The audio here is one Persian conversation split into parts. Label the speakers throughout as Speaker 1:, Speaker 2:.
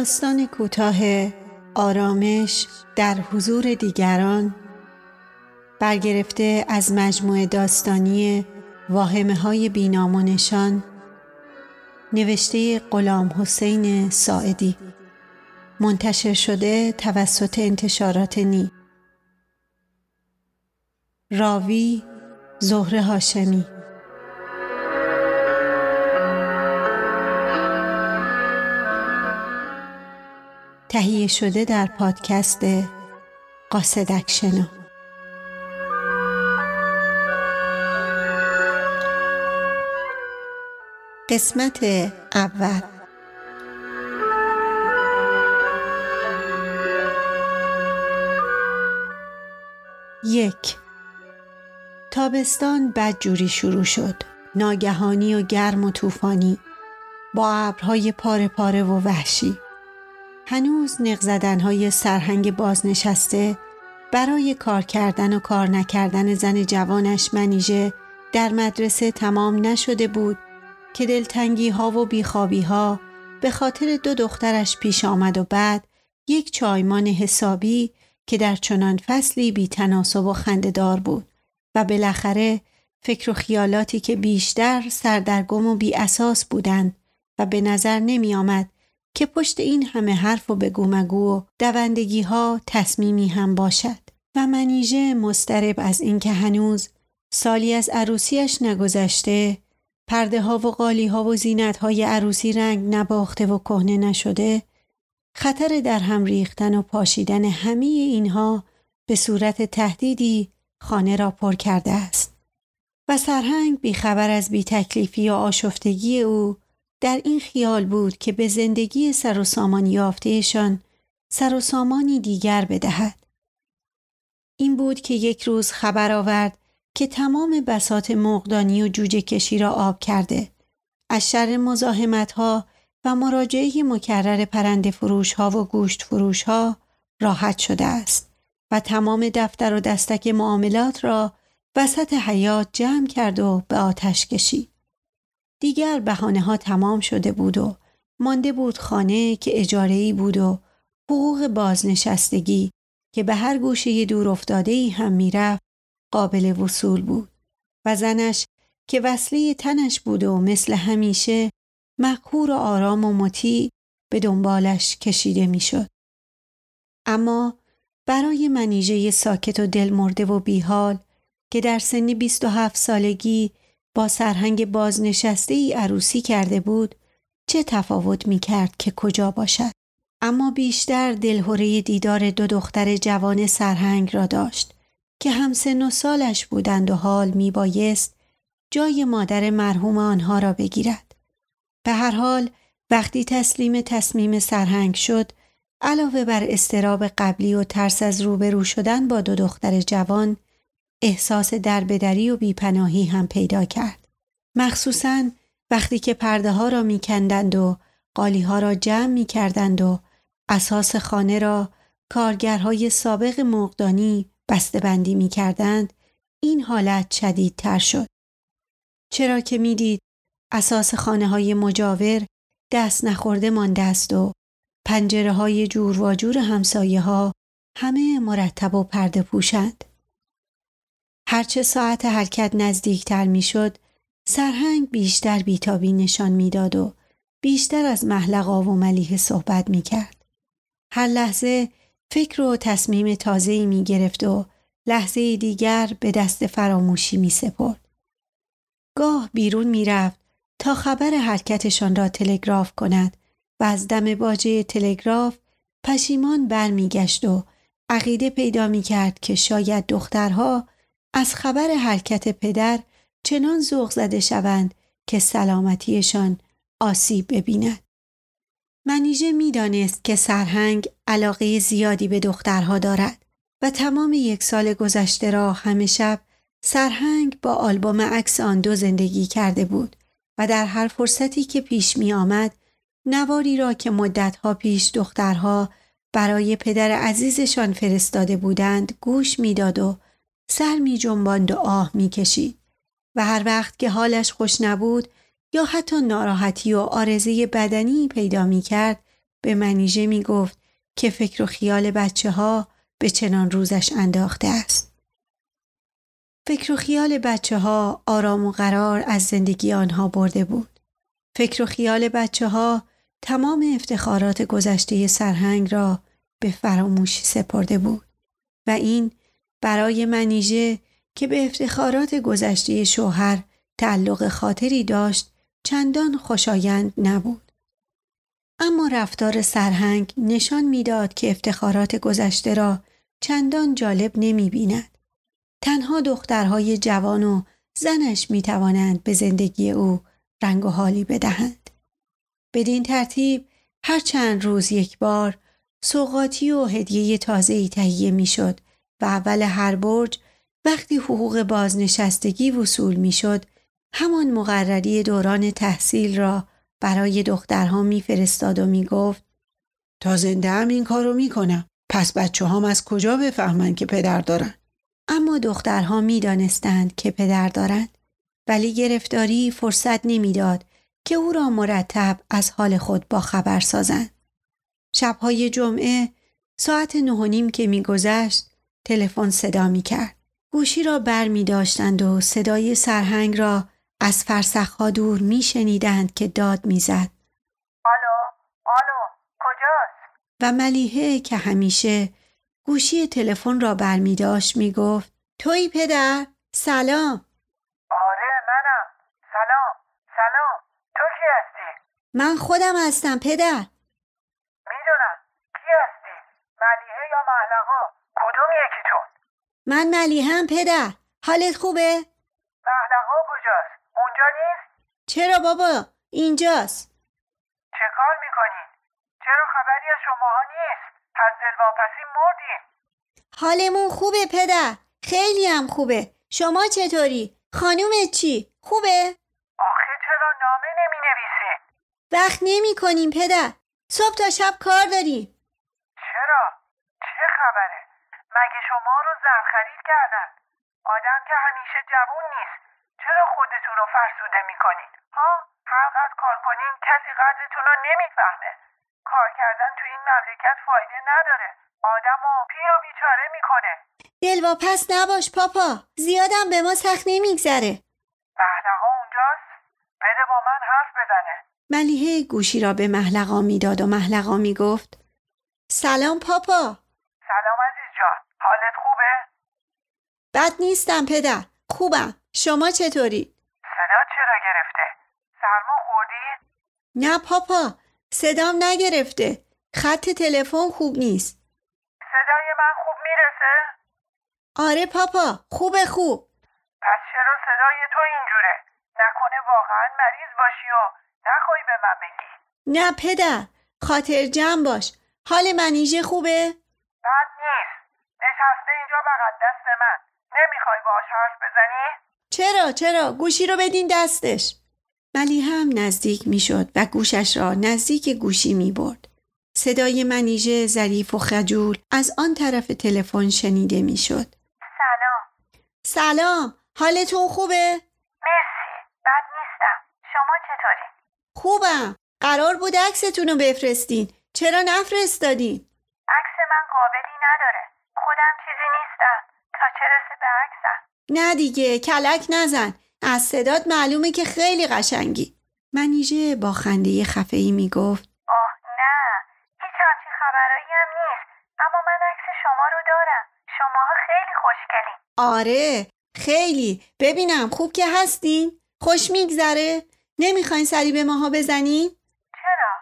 Speaker 1: داستان کوتاه آرامش در حضور دیگران برگرفته از مجموعه داستانی واهمه های بینام و نشان نوشته غلام حسین ساعدی منتشر شده توسط انتشارات نی. راوی زهره هاشمی. تهیه شده در پادکست قاصدک شنو قسمت اول. یک. تابستان بدجوری شروع شد. ناگهانی و گرم و طوفانی. با ابرهای پاره پاره و وحشی. هنوز نق زدنهای سرهنگ بازنشسته برای کار کردن و کار نکردن زن جوانش منیژه در مدرسه تمام نشده بود که دلتنگی ها و بیخوابی ها به خاطر دو دخترش پیش آمد و بعد یک چایمان حسابی که در چنان فصلی بی تناسب و خندهدار بود و بالاخره فکر و خیالاتی که بیشتر سردرگم و بی اساس بودند و به نظر نمی آمد که پشت این همه حرف و بگو مگو و دوندگی ها تصمیمی هم باشد. و منیژه مسترب از اینکه هنوز سالی از عروسیش نگذشته پرده ها و قالی ها و زینت های عروسی رنگ نباخته و کهنه نشده خطر در هم ریختن و پاشیدن همه اینها به صورت تهدیدی خانه را پر کرده است. و سرهنگ بیخبر از بی تکلیفی و آشفتگی او در این خیال بود که به زندگی سر و سامان یافتهشان سر و سامانی دیگر بدهد. این بود که یک روز خبر آورد که تمام بسات مقدانی و جوجه کشی را آب کرده. از شر مزاحمت ها و مراجعه مکرر پرنده فروش ها و گوشت فروش ها راحت شده است و تمام دفتر و دستک معاملات را وسط حیات جمع کرد و به آتش کشید. دیگر بحانه ها تمام شده بود و مانده بود خانه که اجاره بود و حقوق بازنشستگی که به هر گوشه دور افتاده ای هم می‌رفت قابل وصول بود و زنش که وصله تنش بود و مثل همیشه مقهور و آرام و مطیع به دنبالش کشیده می‌شد. اما برای منیژه ساکت و دل مرده و بیحال که در سن 27 سالگی با سرهنگ بازنشسته ای عروسی کرده بود چه تفاوت می کرد که کجا باشد. اما بیشتر دلهوره دیدار دو دختر جوان سرهنگ را داشت که هم سن و سالش بودند و حال می بایست جای مادر مرحوم آنها را بگیرد. به هر حال وقتی تسلیم تصمیم سرهنگ شد علاوه بر استراب قبلی و ترس از روبرو شدن با دو دختر جوان احساس دربدری و بیپناهی هم پیدا کرد. مخصوصا وقتی که پرده ها را میکندند و قالی ها را جمع می کردند و اساس خانه را کارگرهای سابق مقدانی بندی می کردند این حالت شدیدتر شد. چرا که می‌دید اساس خانه های مجاور دست نخورده مانده است و پنجره های جور و جور همسایه ها همه مرتب و پرده پوشند. هرچه ساعت حرکت نزدیکتر می‌شد سرهنگ بیشتر بیتابی نشان می‌داد و بیشتر از محلقا و ملیه صحبت می کرد. هر لحظه فکر و تصمیم تازه‌ای می گرفت و لحظه دیگر به دست فراموشی می سپرد. گاه بیرون می رفت تا خبر حرکتشان را تلگراف کند و از دم باجه تلگراف پشیمان برمیگشت و عقیده پیدا می کرد که شاید دخترها از خبر حرکت پدر چنان ذوق زده شوند که سلامتیشان آسیب ببیند. منیژه می‌دانست که سرهنگ علاقه زیادی به دخترها دارد و تمام یک سال گذشته را همه شب سرهنگ با آلبوم عکس آن دو زندگی کرده بود و در هر فرصتی که پیش می آمد نواری را که مدتها پیش دخترها برای پدر عزیزشان فرستاده بودند گوش می‌داد و سر می جنباند و آه می کشید و هر وقت که حالش خوش نبود یا حتی ناراحتی و آرزه بدنی پیدا می کرد به منیژه می گفت که فکر و خیال بچه ها به چنان روزش انداخته است. فکر و خیال بچه ها آرام و قرار از زندگی آنها برده بود. فکر و خیال بچه ها تمام افتخارات گذشته سرهنگ را به فراموشی سپرده بود و این برای منیژه که به افتخارات گذشته شوهر تعلق خاطری داشت چندان خوشایند نبود. اما رفتار سرهنگ نشان می‌داد که افتخارات گذشته را چندان جالب نمی بیند. تنها دخترهای جوان و زنش می توانند به زندگی او رنگ و حالی بدهند. بدین ترتیب هر چند روز یک بار سوقاتی و هدیه تازه ای تهیه می شد و اول هر برج وقتی حقوق بازنشستگی وصول می شد همان مقرری دوران تحصیل را برای دخترها میفرستاد و می‌گفت تا زنده هم این کارو می‌کنم پس بچه هم از کجا بفهمند که پدر دارن؟ اما دخترها می‌دانستند که پدر دارند ولی گرفتاری فرصت نمی‌داد که او را مرتب از حال خود با خبر سازند. شبهای جمعه ساعت نه و نیم که میگذشت تلفن صدا می‌کرد گوشی را بر می داشتند و صدای سرهنگ را از فرسخها دور می شنیدند که داد می‌زد.
Speaker 2: آلو آلو کجاست؟
Speaker 1: و ملیحه که همیشه گوشی تلفن را بر می داشت می گفت توی پدر سلام
Speaker 2: آره منم سلام سلام تو کی هستی؟
Speaker 1: من خودم هستم پدر
Speaker 2: می‌دونم کی هستی؟ ملیحه یا محلقا یکیتون؟
Speaker 1: من ملیحم پدر حالت خوبه؟
Speaker 2: محلقا کجاست؟ اونجا نیست؟
Speaker 1: چرا بابا اینجاست
Speaker 2: چه کار می‌کنین؟ چرا خبری از شماها نیست؟ پس دلواپسی مردین
Speaker 1: حالمون خوبه پدر خیلی هم خوبه شما چطوری؟ خانومت چی؟ خوبه؟
Speaker 2: آخه چرا نامه نمی نویسی؟
Speaker 1: وقت نمی کنیم پدر صبح تا شب کار داریم
Speaker 2: چرا؟ چه خبره؟ مگه شما رو زرخرید کردن؟ آدم که همیشه جوون نیست چرا خودتون رو فرسوده می‌کنین؟ ها؟ هر قدر کار کنین کسی قدرتون رو نمی‌فهمه کار کردن تو این مملکت فایده نداره آدم و پیر و بیچاره می‌کنه
Speaker 1: دلواپس نباش پاپا زیادم به ما سخت نمیگذره
Speaker 2: محلقا اونجاست؟ بده با من حرف بزنه
Speaker 1: ملیحه گوشی را به محلقا می‌داد و محلقا می‌گفت سلام پاپا
Speaker 2: سلام عزیز جان حالت خوبه؟
Speaker 1: بد نیستم پدر خوبم شما چطوری؟
Speaker 2: صدا چرا گرفته؟ سرما خوردی؟
Speaker 1: نه پاپا صدام نگرفته خط تلفن خوب نیست
Speaker 2: صدای من خوب می‌رسه؟
Speaker 1: آره پاپا خوبه خوب
Speaker 2: پس چرا صدای تو اینجوره؟ نکنه واقعا مریض باشی و نخوای به من بگی
Speaker 1: نه پدر خاطر جمع باش حال منیژه خوبه؟
Speaker 2: بد نیست نشسته اینجا بغل دست من نمی‌خوای باهاش حرف بزنی؟
Speaker 1: چرا چرا گوشی رو بدین دستش ملی هم نزدیک می‌شد و گوشش را نزدیک گوشی می برد. صدای منیژه ظریف و خجول از آن طرف تلفن شنیده می‌شد.
Speaker 2: سلام
Speaker 1: سلام حالتون خوبه؟
Speaker 2: مرسی بد نیستم شما چطوری؟
Speaker 1: خوبم قرار بود عکستون رو بفرستین چرا نفرستادین؟
Speaker 2: عکس من قابلی نداره خودم چیزی نیستم تا چه رسه به عکسم.
Speaker 1: نه دیگه کلک نزن. از صدات معلومه که خیلی قشنگی. منیژه با خنده خفهی می‌گفت.
Speaker 2: آه نه. هیچ همچین خبرایی هم نیست. اما من عکس شما رو دارم. شماها خیلی خوشگلین.
Speaker 1: آره خیلی. ببینم خوب که هستین. خوش میگذره. نمی‌خواین سری به ماها بزنین؟
Speaker 2: چرا؟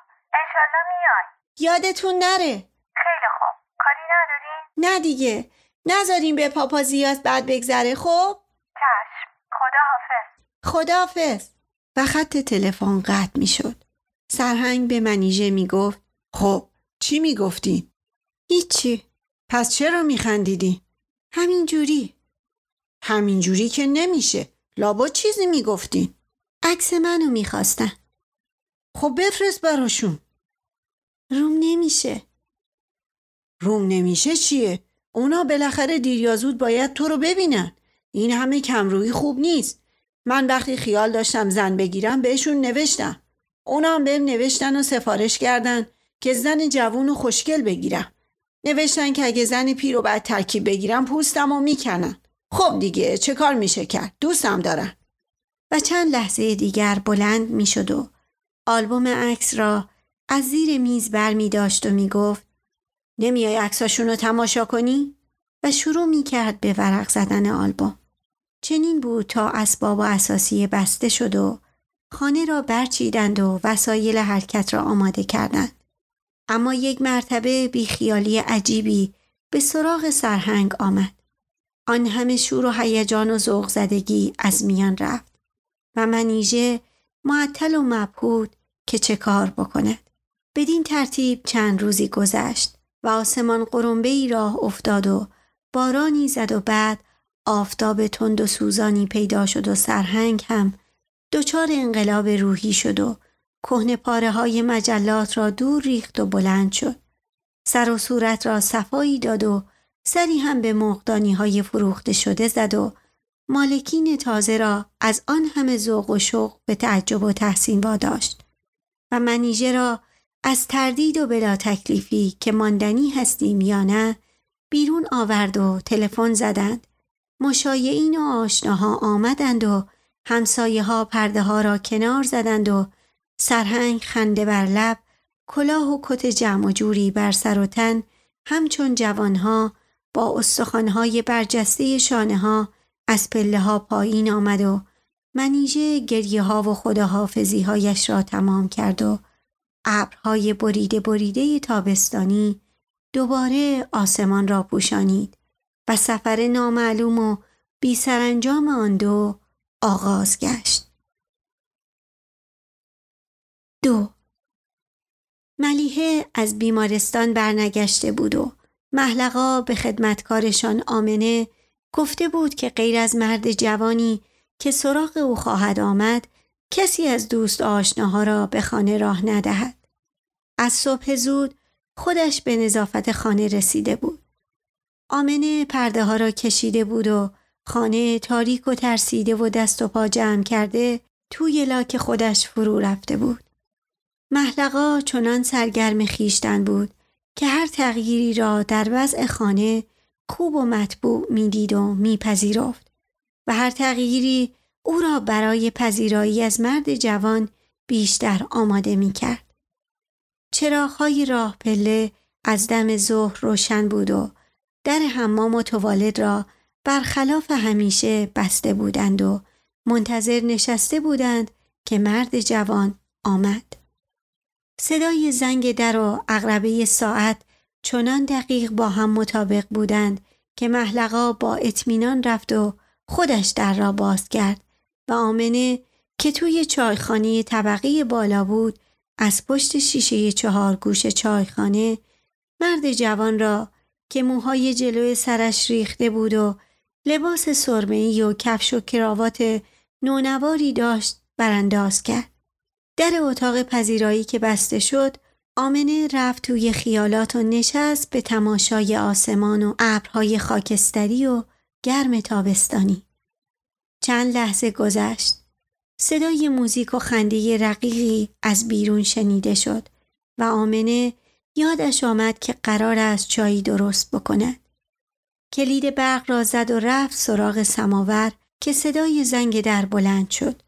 Speaker 2: انشالله میای.
Speaker 1: یادتون نره.
Speaker 2: خیلی خوب. کاری نداری؟
Speaker 1: نه دیگه. نذاریم به پاپا زیاد بد بگذره خب؟
Speaker 2: چشم. خدا حافظ
Speaker 1: خدافز و خط تلفن قطع می‌شد. سرهنگ به منیژه می‌گفت خب چی می‌گفتی؟ هیچی. پس چرا میخندیدی؟ همین جوری همین جوری که نمیشه. لابا چیزی می‌گفتی. عکس منو می‌خواستن. خب بفرست براشون. روم نمیشه. روم نمیشه چیه؟ اونا بالاخره دیر یا زود باید تو رو ببینن. این همه کمرویی خوب نیست. من وقتی خیال داشتم زن بگیرم بهشون نوشتم. اونا هم بهم نوشتن و سفارش کردن که زن جوون و خوشگل بگیرم. نوشتن که اگه زن پیر رو بعد ترکیب بگیرم پوستم و می‌کنن. خب دیگه چه کار میشه کرد؟ دوستم دارن و چند لحظه دیگر بلند می‌شد و آلبوم عکس را از زیر میز بر می داشت و می گفت نمیای عکساشون رو تماشا کنی؟ و شروع می کرد به ورق زدن آلبوم. چنین بود تا اسباب و اساسی بسته شد و خانه را برچیدند و وسایل حرکت را آماده کردند. اما یک مرتبه بیخیالی عجیبی به سراغ سرهنگ آمد. آن همه شور و هیجان و ذوق زدگی از میان رفت و منیژه معطل و مبهود که چه کار بکند. بدین ترتیب چند روزی گذشت و آسمان قرنبه ای راه افتاد و بارانی زد و بعد آفتاب تند و سوزانی پیدا شد و سرهنگ هم دچار انقلاب روحی شد و کهنه پاره های مجلات را دور ریخت و بلند شد. سر و صورت را صفایی داد و سری هم به مقدانی های فروخته شده زد و مالکین تازه را از آن همه ذوق و شوق به تعجب و تحسین واداشت و منیژه را از تردید و بلا تکلیفی که ماندنی هستیم یا نه بیرون آورد و تلفن زدند. مشایعین و آشناها آمدند و همسایه ها پرده ها را کنار زدند و سرهنگ خنده بر لب کلاه و کت جمع و جوری بر سر و تن همچون جوانها با استخوانهای برجسته شانه ها از پله ها پایین آمد و منیژه گریه ها و خداحافظی هایش را تمام کرد و ابرهای بریده بریده تابستانی دوباره آسمان را پوشانید و سفر نامعلوم و بی سرانجام آن دو آغاز گشت. دو ملیحه از بیمارستان برنگشته بود و محلقا به خدمتکارشان آمنه گفته بود که غیر از مرد جوانی که سراغ او خواهد آمد کسی از دوست آشناها را به خانه راه ندهد. از صبح زود خودش به نظافت خانه رسیده بود. آمنه پرده ها را کشیده بود و خانه تاریک و ترسیده و دست و پا جمع کرده توی لاک خودش فرو رفته بود. محلقا چنان سرگرم خیشتن بود که هر تغییری را در وضع خانه خوب و مطبوع می‌دید و میپذیرفت و هر تغییری او را برای پذیرایی از مرد جوان بیشتر آماده می‌کرد. چراغهای راه پله از دم ظهر روشن بود و در حمام و توالد را برخلاف همیشه بسته بودند و منتظر نشسته بودند که مرد جوان آمد. صدای زنگ در و اقربه ساعت چنان دقیق با هم مطابق بودند که محلقا با اطمینان رفت و خودش در را باز کرد و آمنه که توی چایخانه طبقه بالا بود از پشت شیشه چهار گوش چایخانه مرد جوان را که موهای جلوی سرش ریخته بود و لباس سرمه‌ای و کفش و کراوات نونواری داشت برانداز کرد. در اتاق پذیرایی که بسته شد آمنه رفت توی خیالات و نشست به تماشای آسمان و ابرهای خاکستری و گرم تابستانی. چند لحظه گذشت. صدای موزیک و خنده رقیقی از بیرون شنیده شد و آمنه یادش آمد که قرار است چایی درست بکند. کلید برق را زد و رفت سراغ سماور که صدای زنگ در بلند شد.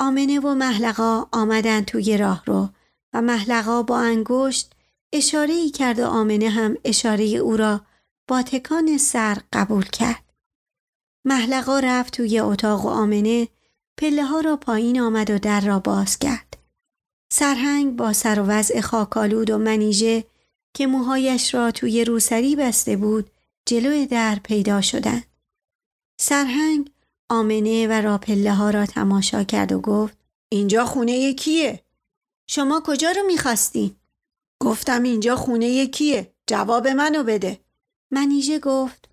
Speaker 1: آمنه و محلقا آمدن توی راه رو و محلقا با انگشت اشاره ای کرد و آمنه هم اشاره او را با تکان سر قبول کرد. محلقا رفت توی اتاق و آمنه پله ها را پایین آمد و در را باز کرد. سرهنگ با سر و وضع خاکالود و منیژه که موهایش را توی روسری بسته بود جلوی در پیدا شدند. سرهنگ آمنه و راپله ها را تماشا کرد و گفت اینجا خونه کیه؟ شما کجا رو می‌خواستین؟ گفتم اینجا خونه کیه؟ جواب منو بده. منیژه گفت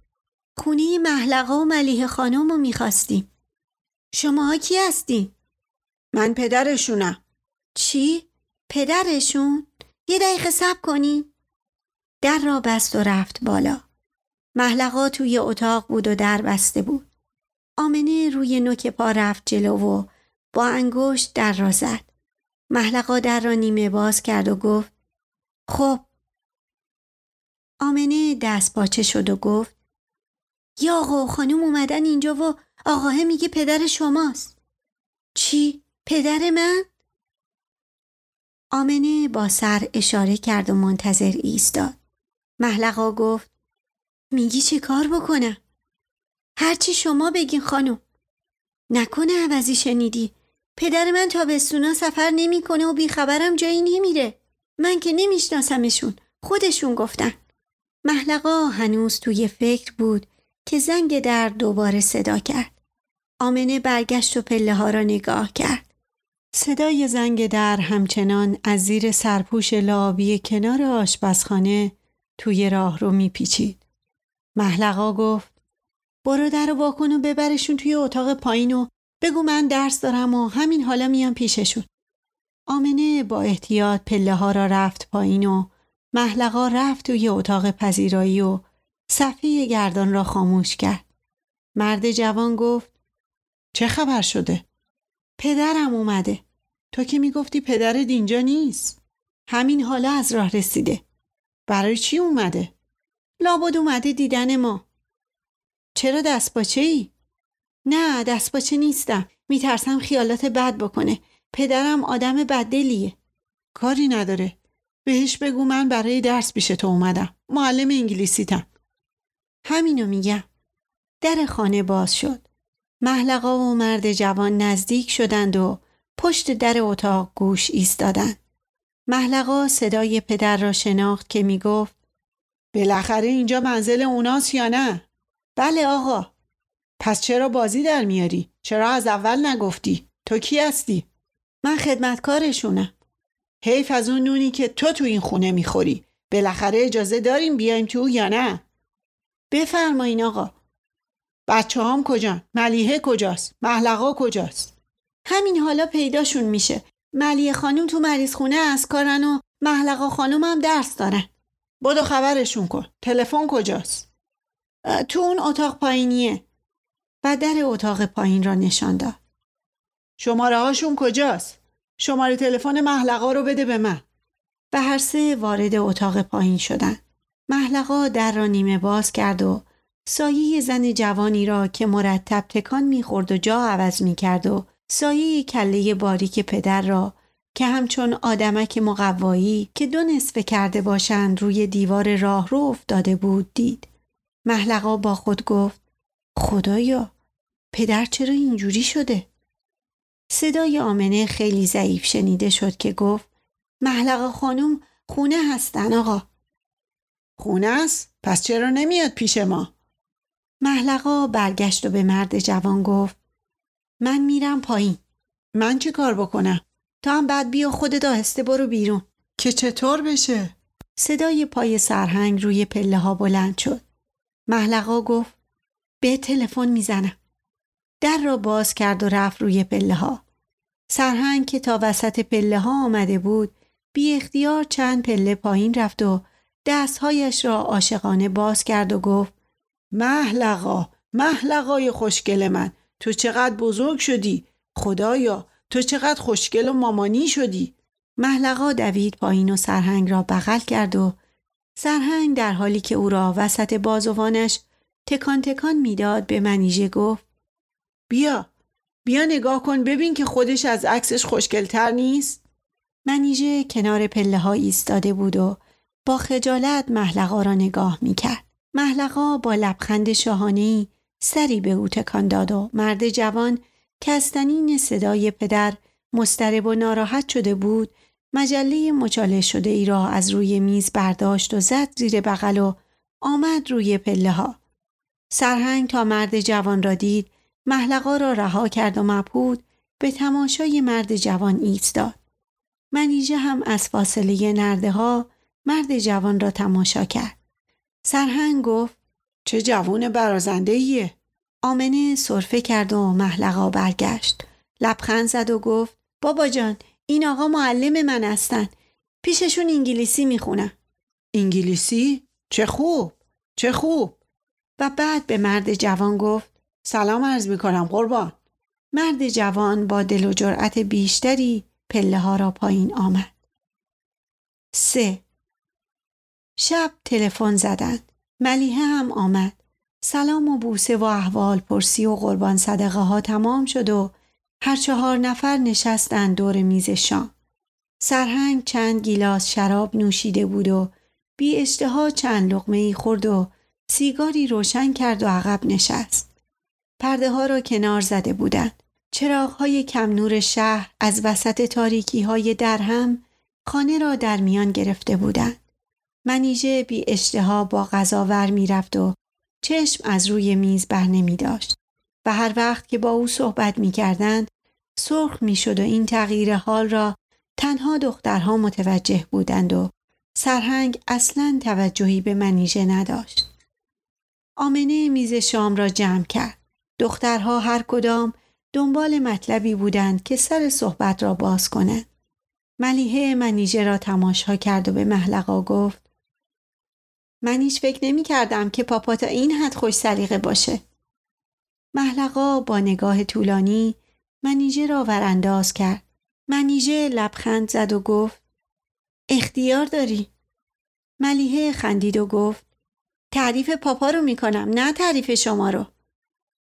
Speaker 1: خونه محلقه و ملیه خانم رو می‌خواستیم. شما کی هستین؟ من پدرشونم. چی؟ پدرشون؟ یه دقیقه سب کنین. در را بست و رفت بالا. محلقا توی اتاق بود و در بسته بود. آمنه روی نوک پا رفت جلو و با انگشت در را زد. محلقا در را نیمه باز کرد و گفت خب آمنه دست باچه شد و گفت یا آقا و خانم اومدن اینجا و آقاه میگه پدر شماست چی؟ پدر من؟ آمنه با سر اشاره کرد و منتظر ایستاد. محلقا گفت میگی چه کار بکنم؟ هرچی شما بگین خانم. نکنه عوضی شنیدی. پدر من تابستونا سفر نمی‌کنه و بیخبرم جایی نمیره. من که نمیشناسمشون. خودشون گفتن. محلقا هنوز توی فکر بود که زنگ در دوباره صدا کرد. آمنه برگشت و پله ها را نگاه کرد. صدای زنگ در همچنان از زیر سرپوش لابی کنار آشپزخانه توی راه رو میپیچید. محلقا گفت برو در و واکن و ببرشون توی اتاق پایین و بگو من درس دارم و همین حالا میام پیششون. آمنه با احتیاط پله ها را رفت پایین و محلقا رفت توی اتاق پذیرایی و صفحه گردان را خاموش کرد. مرد جوان گفت چه خبر شده؟ پدرم اومده. تو که می‌گفتی پدرت اینجا نیست. همین حالا از راه رسیده. برای چی اومده؟ لابد اومده دیدن ما. چرا دستپاچه ای؟ نه دستپاچه نیستم. میترسم خیالات بد بکنه. پدرم آدم بددلیه. کاری نداره. بهش بگو من برای درس پیش تو اومدم. معلم انگلیسیتم. همینو میگم. در خانه باز شد. محلقا و مرد جوان نزدیک شدند و پشت در اتاق گوش ایستادند. محلقا صدای پدر را شناخت که می گفت بالاخره اینجا منزل اوناست یا نه؟ بله آقا. پس چرا بازی در میاری؟ چرا از اول نگفتی؟ تو کی هستی؟ من خدمتکارشونم. حیف از اون نونی که تو تو این خونه می‌خوری. بالاخره اجازه داریم بیایم تو یا نه؟ بفرمایین آقا. بچه هم کجان؟ ملیحه کجاست؟ محلقا کجاست؟ همین حالا پیداشون میشه. ملیه خانم تو مریض خونه از کارن و محلقا خانم هم درس دارن. بدو خبرشون کن. تلفن کجاست؟ تو اون اتاق پایینیه. و در اتاق پایین را نشان داد. شماره هاشون کجاست؟ شماره تلفن محلقا رو بده به من. و هر سه وارد اتاق پایین شدن. محلقا در را نیمه باز کرد و سایه زن جوانی را که مرتب تکان می‌خورد و جا عوض می‌کرد و سایه کله باریک پدر را که همچون آدمک مقوایی که دو نصفه کرده باشند روی دیوار راه رو افتاده بود دید. محلقا با خود گفت خدایا پدر چرا اینجوری شده؟ صدای آمنه خیلی ضعیف شنیده شد که گفت محلقا خانم خونه هستن آقا. خونه است؟ پس چرا نمیاد پیش ما؟ محلقا برگشت و به مرد جوان گفت من میرم پایین. من چه کار بکنم؟ تا هم بعد بیا خودت آهسته برو بیرون. که چطور بشه؟ صدای پای سرهنگ روی پله ها بلند شد. محلقا گفت به تلفن می‌زنم. در را باز کرد و رفت روی پله ها. سرهنگ که تا وسط پله ها آمده بود بی اختیار چند پله پایین رفت و دستهایش را عاشقانه باز کرد و گفت محلقا محلقای خوشگل من تو چقدر بزرگ شدی خدایا تو چقدر خوشگل و مامانی شدی. محلقا دوید پایین و سرهنگ را بغل کرد و سرهنگ در حالی که او را وسط بازوانش تکان تکان می‌داد به منیژه گفت بیا بیا نگاه کن ببین که خودش از عکسش خوشگلتر نیست. منیژه کنار پله ها ایستاده بود و با خجالت محلقا را نگاه می‌کرد محلقا با لبخند شاهانهی سری به او تکان داد و مرد جوان که از صدای پدر مسترب و ناراحت شده بود مجله مچاله شده ای را از روی میز برداشت و زد زیر بغل و آمد روی پله ها. سرهنگ تا مرد جوان را دید محلقا را رها کرد و مبهود به تماشای مرد جوان ایستاد. منیژه هم از فاصله نرده ها مرد جوان را تماشا کرد. سرهنگ گفت چه جوون برازنده ایه؟ آمنه صرفه کرد و محلقا برگشت. لبخند زد و گفت بابا جان این آقا معلم من هستن. پیششون انگلیسی می‌خونم. انگلیسی؟ چه خوب. چه خوب. و بعد به مرد جوان گفت سلام عرض می‌کنم قربان. مرد جوان با دل و جرأت بیشتری پله ها را پایین آمد. سه شب تلفن زدند. ملیحه هم آمد. سلام و بوسه و احوال پرسی و قربان صدقه ها تمام شد و هر چهار نفر نشستند دور میز شام. سرهنگ چند گیلاس شراب نوشیده بود و بی اشتها چند لقمه ای خورد و سیگاری روشن کرد و عقب نشست. پرده ها را کنار زده بودند. چراغ های کم نور شهر از وسط تاریکی های درهم خانه را در میان گرفته بودند. منیژه بی اشتها با غذا ور می رفت و چشم از روی میز بر نمی داشت و هر وقت که با او صحبت می کردند سرخ می شد و این تغییر حال را تنها دخترها متوجه بودند و سرهنگ اصلا توجهی به منیژه نداشت. آمنه میز شام را جمع کرد. دخترها هر کدام دنبال مطلبی بودند که سر صحبت را باز کنند. ملیحه منیژه را تماشا کرد و به محلقا گفت من هیچ فکر نمی کردم که پاپا تا این حد خوش سلیقه باشه. محلقا با نگاه طولانی منیژه را ورانداز کرد. منیژه لبخند زد و گفت اختیار داری. ملیحه خندید و گفت تعریف پاپا رو می‌کنم نه تعریف شما رو.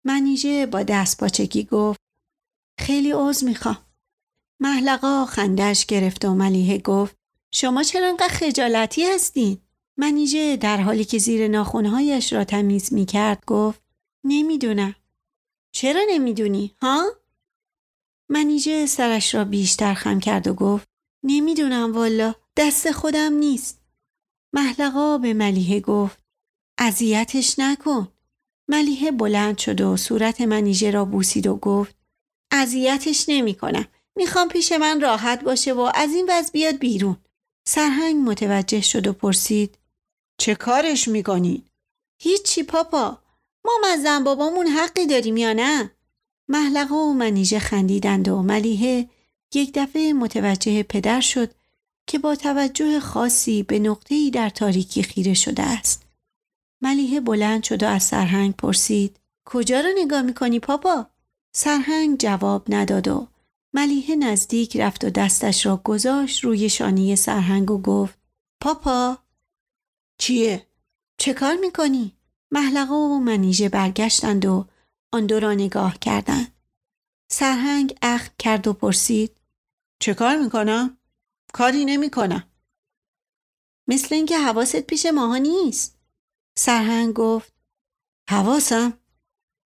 Speaker 1: منیژه با دست پاچگی گفت خیلی عوض می‌خوام. محلقا خندش گرفت و ملیحه گفت شما چرا انقدر خجالتی هستین؟ منیژه در حالی که زیر ناخونهایش را تمیز می کرد گفت نمی‌دونم. چرا نمی‌دونی؟ ها؟ منیژه سرش را بیشتر خم کرد و گفت نمی‌دونم والا دست خودم نیست. محلقا به ملیحه گفت اذیتش نکن. ملیحه بلند شد و صورت منیژه را بوسید و گفت اذیتش نمی‌کنم. می‌خوام پیش من راحت باشه و از این وضع بیاد بیرون. سرهنگ متوجه شد و پرسید چه کارش می‌کنین؟ هیچی پاپا ما مزن بابامون حقی داریم یا نه؟ محلقه و منیژه خندیدند و ملیحه یک دفعه متوجه پدر شد که با توجه خاصی به نقطه‌ای در تاریکی خیره شده است. ملیحه بلند شد و از سرهنگ پرسید کجا رو نگاه می‌کنی پاپا؟ سرهنگ جواب نداد و ملیحه نزدیک رفت و دستش را گذاشت روی شانی سرهنگ و گفت پاپا چیه؟ چه کار می‌کنی؟ محلقه و منیژه برگشتند و آن دو را نگاه کردند. سرهنگ اخ کرد و پرسید چه کار می‌کنم؟ کاری نمی‌کنم. مثل اینکه حواست پیش ماها نیست. سرهنگ گفت حواسم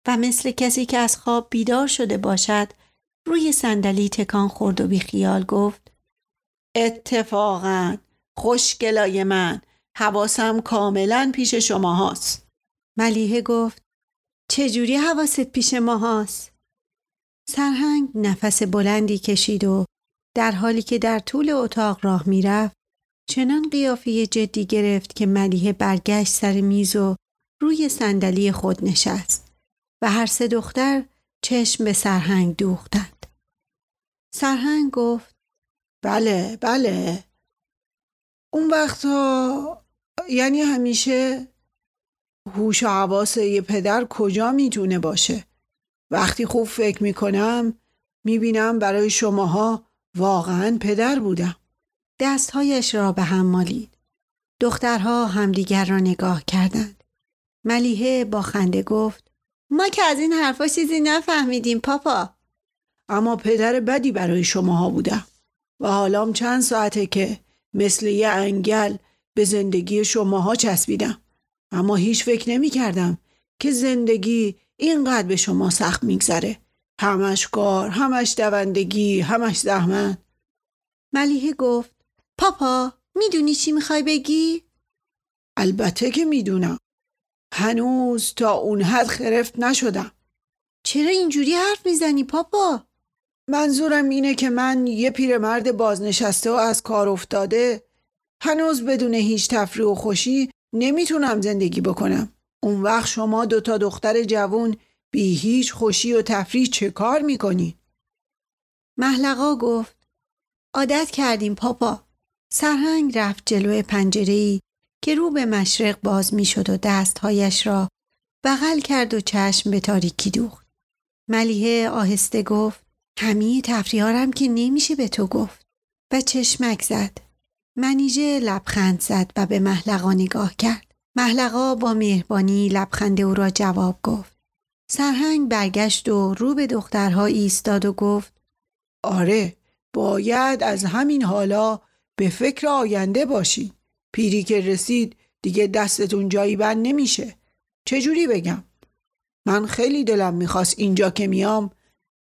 Speaker 1: و مثل کسی که از خواب بیدار شده باشد روی صندلی تکان خورد و بیخیال گفت اتفاقا خوشگلای من حواسم کاملا پیش شما هاست. ملیحه گفت چجوری حواست پیش ما هاست؟ سرهنگ نفس بلندی کشید و در حالی که در طول اتاق راه می‌رفت چنان قیافه جدی گرفت که ملیحه برگشت سر میز و روی صندلی خود نشست و هر سه دختر چشم به سرهنگ دوختند. سرهنگ گفت بله بله اون وقتا یعنی همیشه هوش و حواس یه پدر کجا می‌تونه باشه؟ وقتی خوب فکر می‌کنم می‌بینم برای شماها واقعا پدر بودم. دستهایش را به هم مالید. دخترها همدیگر را نگاه کردند. ملیحه با خنده گفت ما که از این حرفا چیزی نفهمیدیم پاپا. اما پدر بدی برای شماها بودم. و حالام چند ساعته که مثل یه انگل به زندگی شماها چسبیدم. اما هیچ فکر نمی کردم که زندگی اینقدر به شما سخت میگذره. همش کار همش دوندگی همش زحمت. ملیحه گفت پاپا می‌دونی چی می‌خوای بگی؟ البته که می‌دونم. هنوز تا اون حد خرفت نشدم. چرا اینجوری حرف می‌زنی پاپا؟ منظورم اینه که من یه پیرمرد بازنشسته و از کار افتاده هنوز بدون هیچ تفریح و خوشی نمی‌تونم زندگی بکنم. اون وقت شما دوتا دختر جوون بی هیچ خوشی و تفریح چه کار می‌کنی؟ محلقا گفت عادت کردیم پاپا. سرهنگ رفت جلو پنجره که رو به مشرق باز می‌شد و دستهایش را بغل کرد و چشم به تاریکی دوخت. ملیه آهسته گفت همه تفریحارم که نمیشه به تو گفت و چشمک زد. منیژه لبخند زد و به محلقا نگاه کرد. محلقا با مهربانی لبخند او را جواب گفت. سرهنگ برگشت و رو به دخترها ایستاد و گفت
Speaker 3: آره باید از همین حالا به فکر آینده باشی. پیری که رسید دیگه دستتون جایی بند نمیشه. چجوری بگم؟ من خیلی دلم می‌خواست اینجا که میام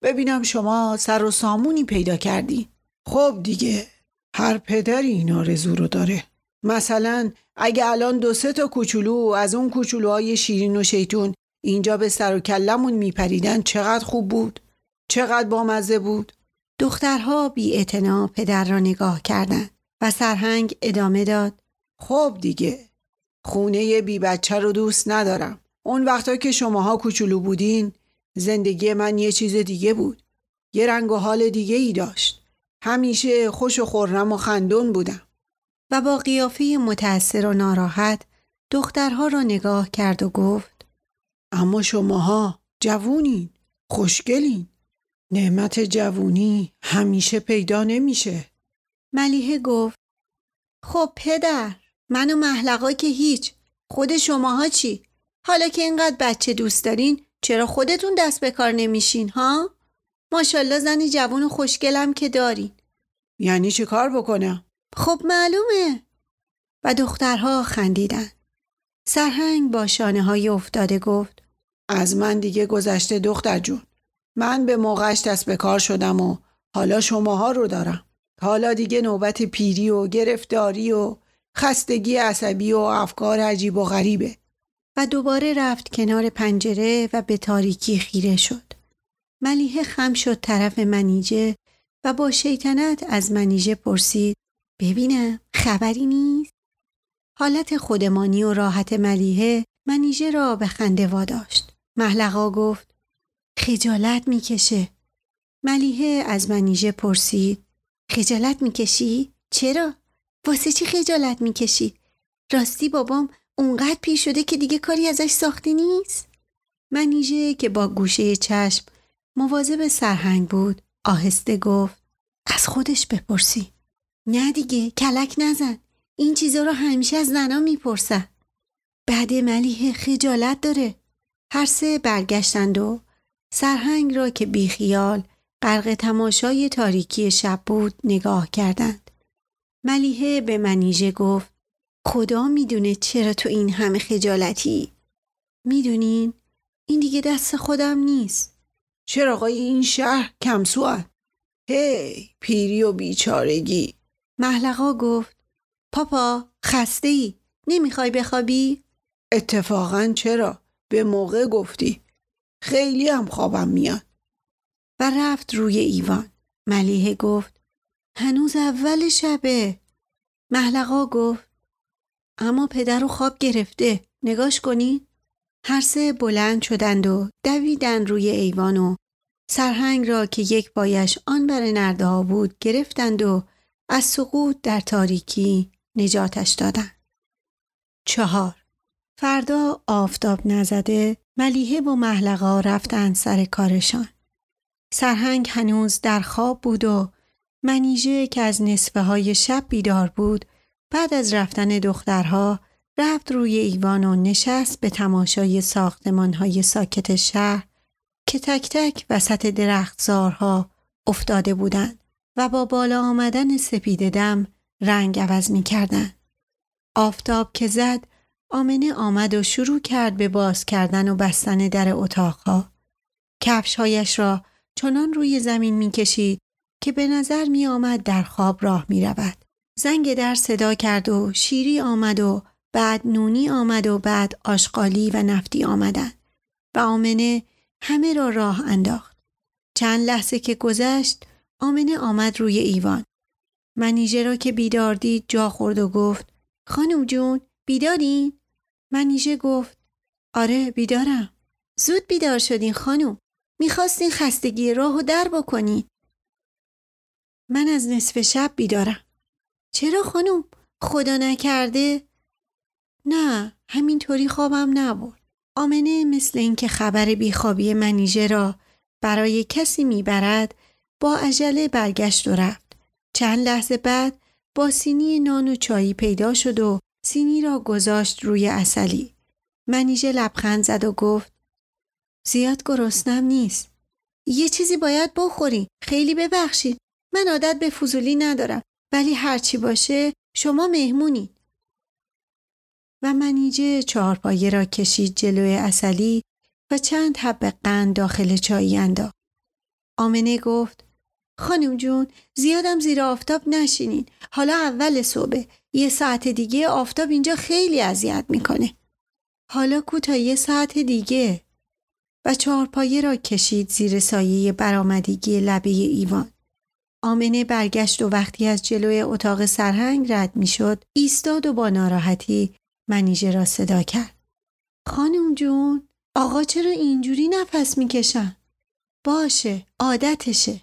Speaker 3: ببینم شما سر و سامونی پیدا کردی. خب دیگه هر پدری این آرزو رو داره. مثلا اگه الان دو سه تا کوچولو از اون کوچولوهای شیرین و شیطون اینجا به سر و کلمون میپریدن چقدر خوب بود؟ چقدر بامزه بود؟
Speaker 1: دخترها بی پدر را نگاه کردند و سرهنگ ادامه داد.
Speaker 3: خب دیگه خونه بی بچه رو دوست ندارم. اون وقتا که شماها کوچولو بودین زندگی من یه چیز دیگه بود. یه رنگ و حال دیگه ای داشت. همیشه خوش و خورم و خندون بودم
Speaker 1: و با قیافه متأثر و ناراحت دخترها را نگاه کرد و گفت
Speaker 3: اما شماها جوونین خوشگلین نعمت جوونی همیشه پیدا نمیشه
Speaker 1: ملیحه گفت خب پدر من و محلقا که هیچ خود شماها چی؟ حالا که اینقدر بچه دوست دارین چرا خودتون دست به کار نمیشین ها؟ ماشالله زنی جوون و خوشگلم که دارین.
Speaker 3: یعنی چه کار بکنم؟
Speaker 1: خب معلومه. و دخترها خندیدن. سرهنگ با شانه های افتاده گفت
Speaker 3: از من دیگه گذشته دختر جون. من به موقعش دست به کار شدم و حالا شماها رو دارم. حالا دیگه نوبت پیری و گرفتاری و خستگی عصبی و افکار عجیب و غریبه.
Speaker 1: و دوباره رفت کنار پنجره و به تاریکی خیره شد. ملیحه خم شد طرف منیجه و با شیطنت از منیژه پرسید ببینم خبری نیست حالت خودمانی و راحت ملیحه منیژه را به خنده واداشت محلقا گفت خجالت می‌کشه ملیحه از منیژه پرسید خجالت می‌کشی؟ چرا؟ واسه چی خجالت می‌کشی؟ راستی بابام اونقدر پیر شده که دیگه کاری ازش ساخته نیست؟ منیژه که با گوشه چشم مواظب سرهنگ بود. آهسته گفت از خودش بپرسی. نه دیگه کلک نزن. این چیزا رو همیشه از زنا می‌پرسن. بعد ملیه خجالت داره. هر سه برگشتند و سرهنگ را که بیخیال غرق تماشای تاریکی شب بود نگاه کردند. ملیحه به منیژه گفت خدا می‌دونه چرا تو این همه خجالتی؟ می‌دونین؟ این دیگه دست خودم نیست.
Speaker 3: چرا آقای این شهر کمسوان هی پیری و بیچارگی.
Speaker 1: محلقا گفت پاپا خسته ای نمی‌خوای بخوابی؟
Speaker 3: اتفاقا چرا؟ به موقع گفتی. خیلی هم خوابم میاد.
Speaker 1: و رفت روی ایوان. ملیحه گفت هنوز اول شبه. محلقا گفت اما پدر رو خواب گرفته. نگاش کنی؟ هر سه بلند شدند و دویدن روی ایوان و سرهنگ را که یک بایش آن بر نرده ها بود گرفتند و از سقوط در تاریکی نجاتش دادند. چهار فردا آفتاب نزده ملیحه و محلقا رفتند سر کارشان. سرهنگ هنوز در خواب بود و منیژه که از نصفه های شب بیدار بود بعد از رفتن دخترها رفت روی ایوان و نشست به تماشای ساختمان های ساکت شهر که تک تک وسط درختزارها افتاده بودند و با بالا آمدن سپید دم رنگ عوض می کردن. آفتاب که زد آمنه آمد و شروع کرد به باز کردن و بستن در اتاقها. کفشهایش را چنان روی زمین می کشید که به نظر می آمد در خواب راه می رود. زنگ در صدا کرد و شیری آمد و بعد نونی آمد و بعد آشقالی و نفتی آمدند و آمنه همه را راه انداخت. چند لحظه که گذشت آمنه آمد روی ایوان. منیژه را که بیدار دید جا خورد و گفت خانم جون بیدارین؟ منیژه گفت آره بیدارم. زود بیدار شدین خانم. می‌خواستین خستگی راه و در بکنین. من از نصف شب بیدارم. چرا خانم؟ خدا نکرده؟ نه همینطوری خوابم نبرد. آمنه مثل اینکه خبر بیخوابی منیژه را برای کسی می‌برد با عجله برگشت و رفت. چند لحظه بعد با سینی نان و چایی پیدا شد و سینی را گذاشت روی اصلی. منیژه لبخند زد و گفت زیاد گرسنم نیست. یه چیزی باید بخوری. خیلی ببخشید. من عادت به فضولی ندارم. ولی هرچی باشه شما مهمونی. و منیجه چهارپایه را کشید جلوی اصلی و چند حب قند داخل چایی انداخت. آمنه گفت خانم جون زیادم زیر آفتاب نشینین. حالا اول صبح یه ساعت دیگه آفتاب اینجا خیلی اذیت می‌کنه. حالا کو تا یه ساعت دیگه و چهارپایه را کشید زیر سایه برآمدگی لبه ایوان. آمنه برگشت و وقتی از جلوی اتاق سرهنگ رد می‌شد ایستاد و با ناراحتی منیژه را صدا کرد. خانم جون آقا چرا اینجوری نفس می‌کشن؟ باشه عادتشه.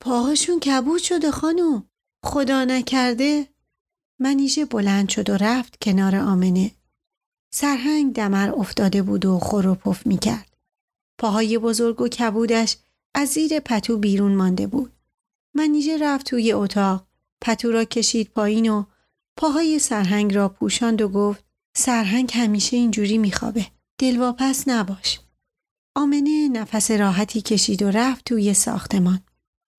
Speaker 1: پاهاشون کبود شده خانم. خدا نکرده. منیژه بلند شد و رفت کنار آمنه. سرهنگ دمر افتاده بود و خور و پف می‌کرد. پاهای بزرگ و کبودش از زیر پتو بیرون مانده بود. منیژه رفت توی اتاق. پتو را کشید پایین و پاهای سرهنگ را پوشاند و گفت سرهنگ همیشه اینجوری میخوابه. دلواپس نباش. آمنه نفس راحتی کشید و رفت توی ساختمان.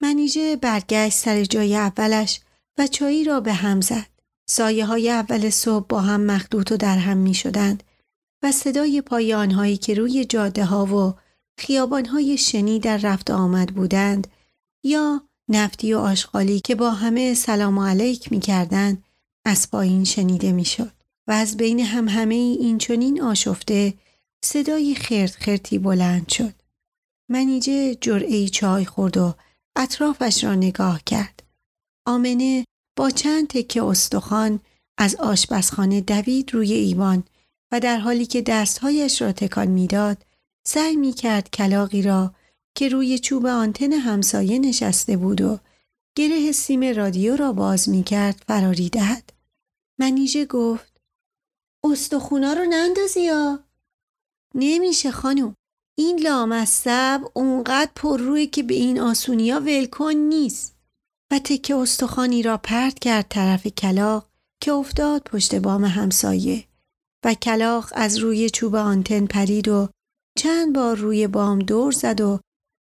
Speaker 1: منیژه برگشت سر جای اولش و چایی را به هم زد. سایه های اول صبح با هم مخدوط و در هم می شدند و صدای پای آنهایی که روی جاده ها و خیابان های شنی در رفت آمد بودند یا نفتی و آشغالی که با همه سلام علیک می کردند از پایین شنیده می شد و از بین هم همه این چنین آشفته صدای خرد خرتی بلند شد. منیجه جرعی چای خورد و اطرافش را نگاه کرد. آمنه با چند تکه استخوان از آشپزخانه دوید روی ایوان و در حالی که دستهایش را تکان می‌داد سعی می کرد کلاقی را که روی چوب آنتن همسایه نشسته بود و گره سیم رادیو را باز می کرد فراری دهد. منیژه گفت استخونا رو نندازی یا؟ نمیشه خانم. این لامصب اونقدر پر روی که به این آسونیا ولکن نیست. و تکه استخوانی را پرت کرد طرف کلاق که افتاد پشت بام همسایه و کلاق از روی چوب آنتن پرید و چند بار روی بام دور زد و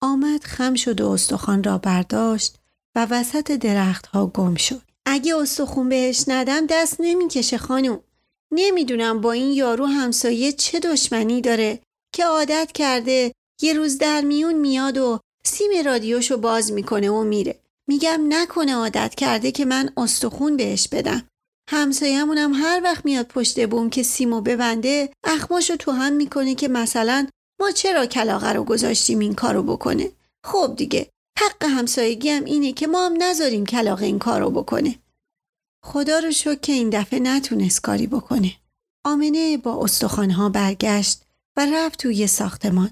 Speaker 1: آمد خم شد و استخوان را برداشت و وسط درختها گم شد. اگه استخون بهش ندم دست نمی‌کشه خانم. نمی‌دونم با این یارو همسایه چه دشمنی داره که عادت کرده یه روز در میون میاد و سیم رادیوشو باز می‌کنه و میره. میگم نکنه عادت کرده که من استخون بهش بدم. همسایمونم هر وقت میاد پشت بوم که سیمو ببنده اخماشو تو هم می‌کنه که مثلا ما چرا کلاغه رو گذاشتیم این کارو بکنه خب دیگه حق همسایگی هم اینه که ما هم نذاریم کلاغه این کارو بکنه خدا رو شکر که این دفعه نتونست کاری بکنه آمنه با استخوانها برگشت و رفت توی ساختمان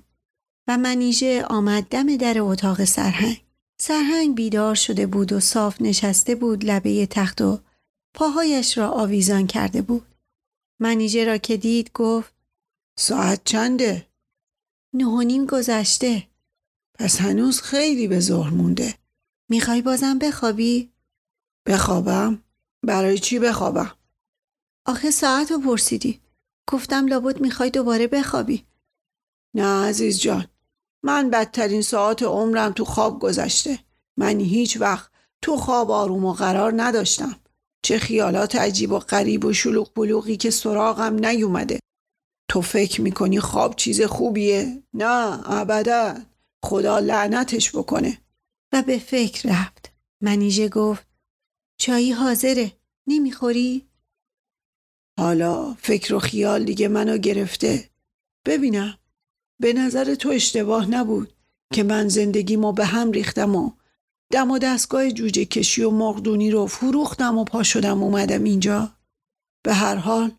Speaker 1: و منیژه آمد دم در اتاق سرهنگ سرهنگ بیدار شده بود و صاف نشسته بود لبه تخت و پاهایش را آویزان کرده بود. منیجه را که دید گفت
Speaker 3: ساعت چنده؟
Speaker 1: نه نیم گذشته.
Speaker 3: پس هنوز خیلی به ظهر مونده.
Speaker 1: می‌خوای بازم بخوابی؟
Speaker 3: بخوابم؟ برای چی بخوابم؟
Speaker 1: آخه ساعت رو پرسیدی. گفتم لابد می‌خوای دوباره بخوابی.
Speaker 3: نه عزیز جان. من بدترین ساعت عمرم تو خواب گذشته. من هیچ وقت تو خواب آروم و قرار نداشتم. چه خیالات عجیب و غریب و شلوغ بلوغی که سراغم نیومده. تو فکر می‌کنی خواب چیز خوبیه؟ نه ابدا. خدا لعنتش بکنه.
Speaker 1: و به فکر رفت. منیژه گفت چایی حاضره. نمی‌خوری؟
Speaker 3: حالا فکر و خیال دیگه منو گرفته. ببینم. به نظر تو اشتباه نبود که من زندگیمو به هم ریختم و دم و دستگاه جوجه کشی و مقدونی رو فروختم و پا شدم اومدم اینجا به هر حال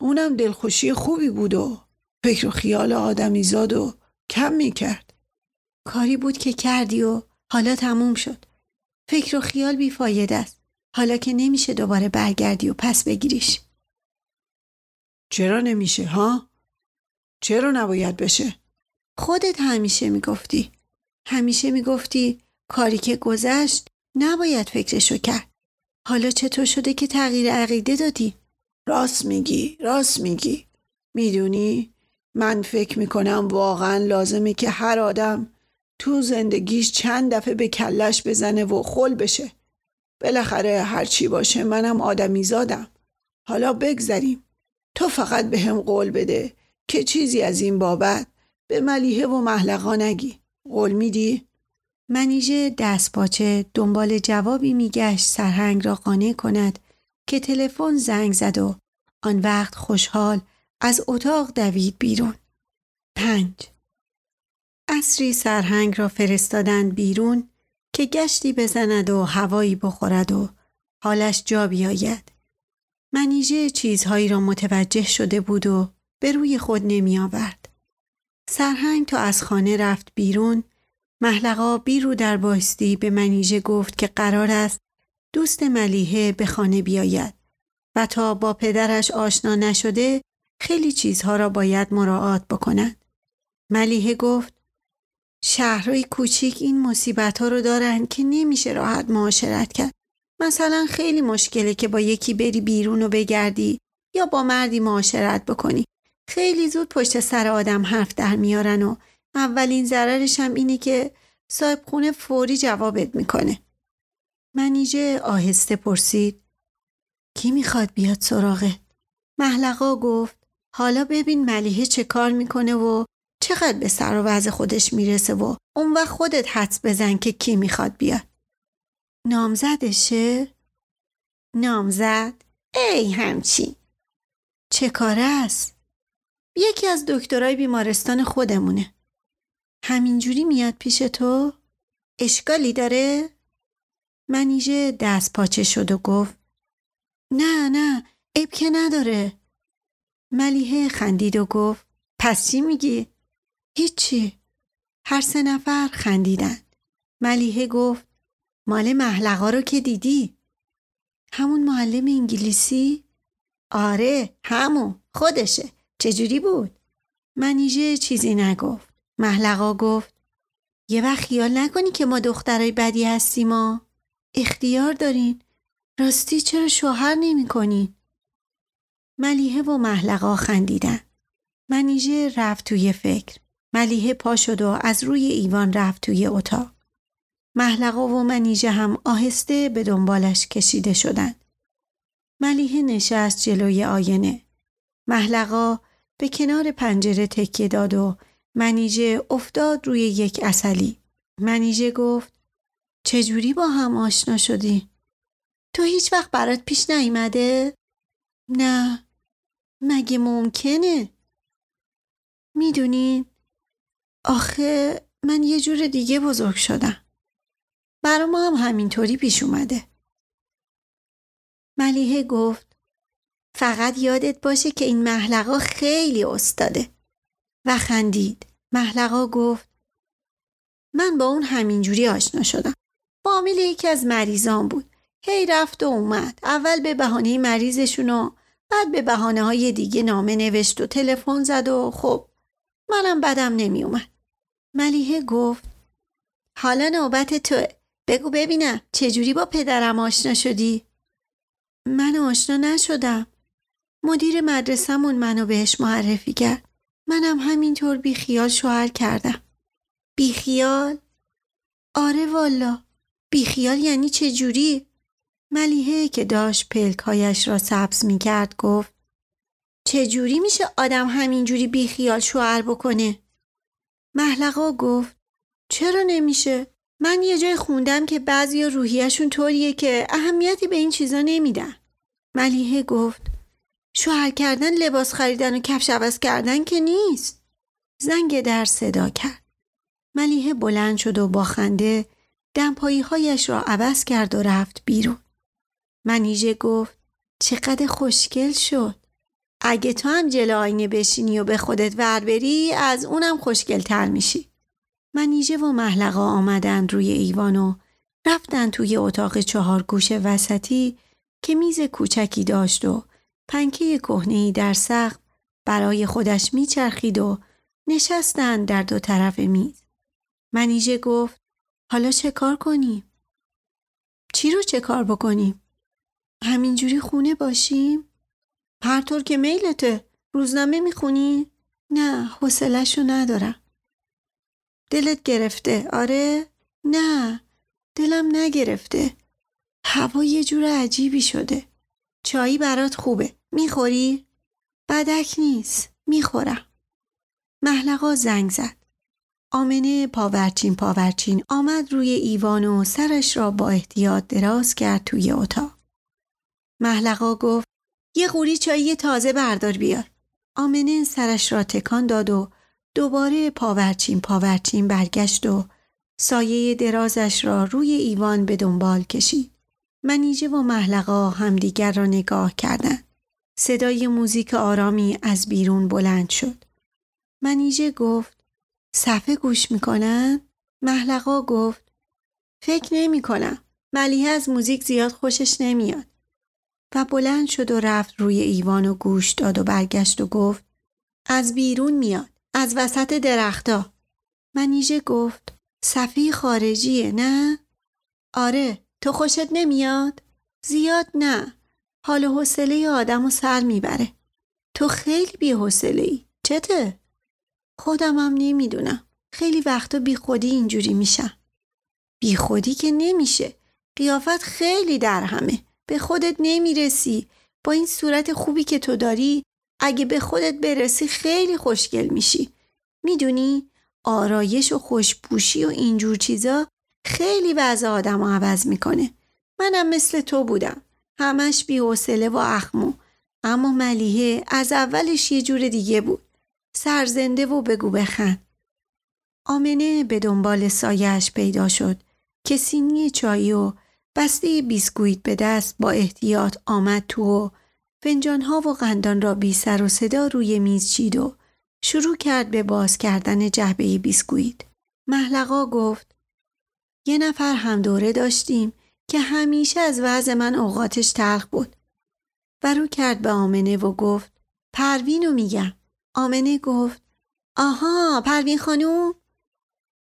Speaker 3: اونم دلخوشی خوبی بود و فکر و خیال آدمی زاد و کم می‌کرد
Speaker 1: کاری بود که کردی و حالا تموم شد فکر و خیال بیفاید است حالا که نمیشه دوباره برگردی و پس بگیریش
Speaker 3: چرا نمیشه ها؟ چرا نباید بشه؟
Speaker 1: خودت همیشه می‌گفتی همیشه می‌گفتی کاری که گذشت نباید فکرشو کرد حالا چطور شده که تغییر عقیده دادی؟
Speaker 3: راست میگی راست میگی می‌دونی من فکر می‌کنم واقعا لازمه که هر آدم تو زندگیش چند دفعه به کلش بزنه و خل بشه. بالاخره هر چی باشه منم آدمی زادم. حالا بگذریم. تو فقط به هم قول بده که چیزی از این بابت به ملیحه و محلقا نگی. قول میدی؟
Speaker 1: منیژه دست باچه دنبال جوابی میگشت سرهنگ را قانع کند که تلفن زنگ زد و آن وقت خوشحال از اتاق دوید بیرون. پنج. اصری سرهنگ را فرستادند بیرون که گشتی بزند و هوایی بخورد و حالش جا بیاید. منیژه چیزهایی را متوجه شده بود و به روی خود نمی آورد. سرهنگ تا از خانه رفت بیرون محلقا بیرو در باستی به منیژه گفت که قرار است دوست ملیحه به خانه بیاید و تا با پدرش آشنا نشده خیلی چیزها را باید مراعات بکند. ملیحه گفت شهرهای کوچیک این مصیبت ها رو دارن که نمیشه راحت معاشرت کرد. مثلا خیلی مشکله که با یکی بری بیرون و بگردی یا با مردی معاشرت بکنی. خیلی زود پشت سر آدم حرف در میارن و اولین ضررش هم اینه که صاحب خونه فوری جوابت می‌کنه. منیجه آهسته پرسید کی می‌خواد بیاد سراغه؟ محلقا گفت حالا ببین ملیحه چه کار می‌کنه و چقدر به سر و وضع خودش می‌رسه و اون وقت خودت حدس بزن که کی می‌خواد بیاد. نامزدشه؟ نامزد؟ ای همچی چه کاره است؟ یکی از دکترای بیمارستان خودمونه. همینجوری میاد پیش تو؟ اشکالی داره؟ منیژه دست پاچه شد و گفت نه نه عیب که نداره. ملیحه خندید و گفت پس چی میگی؟ هیچی. هر سه نفر خندیدن. ملیحه گفت مال محلقا رو که دیدی؟ همون معلم انگلیسی؟ آره همون خودشه. چجوری بود؟ منیژه چیزی نگفت. محلقا گفت یه وقت خیال نکنی که ما دخترای بدی هستیم ما اختیار دارین راستی چرا شوهر نمی کنین؟ ملیحه و محلقا خندیدن. منیژه رفت توی فکر. ملیحه پا شد و از روی ایوان رفت توی اتاق. محلقا و منیژه هم آهسته به دنبالش کشیده شدند. ملیحه نشست جلوی آینه. محلقا به کنار پنجره تکیه داد و منیژه افتاد روی یک اصلی. منیژه گفت چجوری با هم آشنا شدی؟ تو هیچ وقت برات پیش نیومده؟ نه مگه ممکنه؟ می‌دونین؟ آخه من یه جور دیگه بزرگ شدم. برا ما هم همینطوری پیش اومده. ملیحه گفت فقط یادت باشه که این محلقا خیلی استاده و خندید. محلقا گفت من با اون همینجوری آشنا شدم. فامیل یکی از مریضان بود. هی رفت و اومد. اول به بهانه مریضشون و بعد به بهانه های دیگه نامه نوشت و تلفن زد و خب منم بدم نمی اومد. ملیحه گفت حالا نوبت تو بگو ببینم چجوری با پدرم آشنا شدی؟ من آشنا نشدم. مدیر مدرسهمون منو بهش معرفی کرد. منم همینطور بیخیال شوهر کردم. بیخیال؟ آره والا. بیخیال یعنی چه جوری؟ ملیحه که داشت پلکهایش را سبز می کرد گفت چجوری میشه آدم همینجوری بیخیال شوهر بکنه؟ محلقا گفت چرا نمیشه؟ من یه جای خوندم که بعضی روحیشون طوریه که اهمیتی به این چیزا نمیدن. ملیحه گفت شوهر کردن لباس خریدن و کفش عوض کردن که نیست. زنگ در صدا کرد. ملیحه بلند شد و با خنده دمپایی هایش را عوض کرد و رفت بیرون. منیژه گفت چقدر خوشگل شد. اگه تو هم جلو آینه بشینی و به خودت ور بری از اونم خوشگل تر میشی. منیژه و محلقا آمدن روی ایوان و رفتن توی اتاق چهار گوش وسطی که میز کوچکی داشت و پنکه کهنهای در سقف برای خودش میچرخید و نشستن در دو طرف میز. منیژه گفت حالا چه کار کنیم؟ چی رو چه کار بکنیم؟ همینجوری خونه باشیم؟ پرطور که میلته. روزنامه می‌خونی؟ نه حوصله‌شو ندارم. دلت گرفته؟ آره؟ نه دلم نگرفته. هوا یه جور عجیبی شده. چایی برات خوبه. می‌خوری؟ بدک نیست. می‌خورم. محلقا زنگ زد. آمنه پاورچین پاورچین آمد روی ایوان و سرش را با احتیاط دراز کرد توی اتاق. محلقا گفت یه قوری چایی تازه بردار بیار. آمنه سرش را تکان داد و دوباره پاورچین پاورچین برگشت و سایه درازش را روی ایوان به دنبال کشید. منیجه و محلقا همدیگر را نگاه کردند. صدای موزیک آرامی از بیرون بلند شد. منیجه گفت صفحه گوش می‌کنن؟ محلقا گفت فکر نمی کنم. ملیه از موزیک زیاد خوشش نمیاد. و بلند شد و رفت روی ایوان و گوش داد و برگشت و گفت از بیرون میاد. از وسط درختا. منیژه گفت صفحه خارجیه نه؟ آره تو خوشت نمیاد؟ زیاد نه. حال و حوصله آدم و سر می‌بره. تو خیلی بی حوصله ای. چته؟ خودمم نمی‌دونم. خیلی وقتا بی خودی اینجوری میشم. بی خودی که نمیشه. قیافت خیلی در همه. به خودت نمی‌رسی. با این صورت خوبی که تو داری اگه به خودت برسی خیلی خوشگل میشی. می‌دونی؟ آرایش و خوشپوشی و اینجور چیزا خیلی وضع آدم عوض می‌کنه. منم مثل تو بودم. همش بی و اخمو. اما ملیه از اولش یه جور دیگه بود. سرزنده و بگو بخند. آمنه به دنبال سایش پیدا شد که سینی چایی و بسته بیسکویت به دست با احتیاط آمد تو و فنجانها و قندان را بی سر و صدا روی میز چید و شروع کرد به باز کردن جعبه بیسکویت. محلقا گفت یه نفر هم دوره داشتیم که همیشه از وضع من اوقاتش تلخ بود. و رو کرد به آمنه و گفت پروینو میگم. آمنه گفت آها پروین خانوم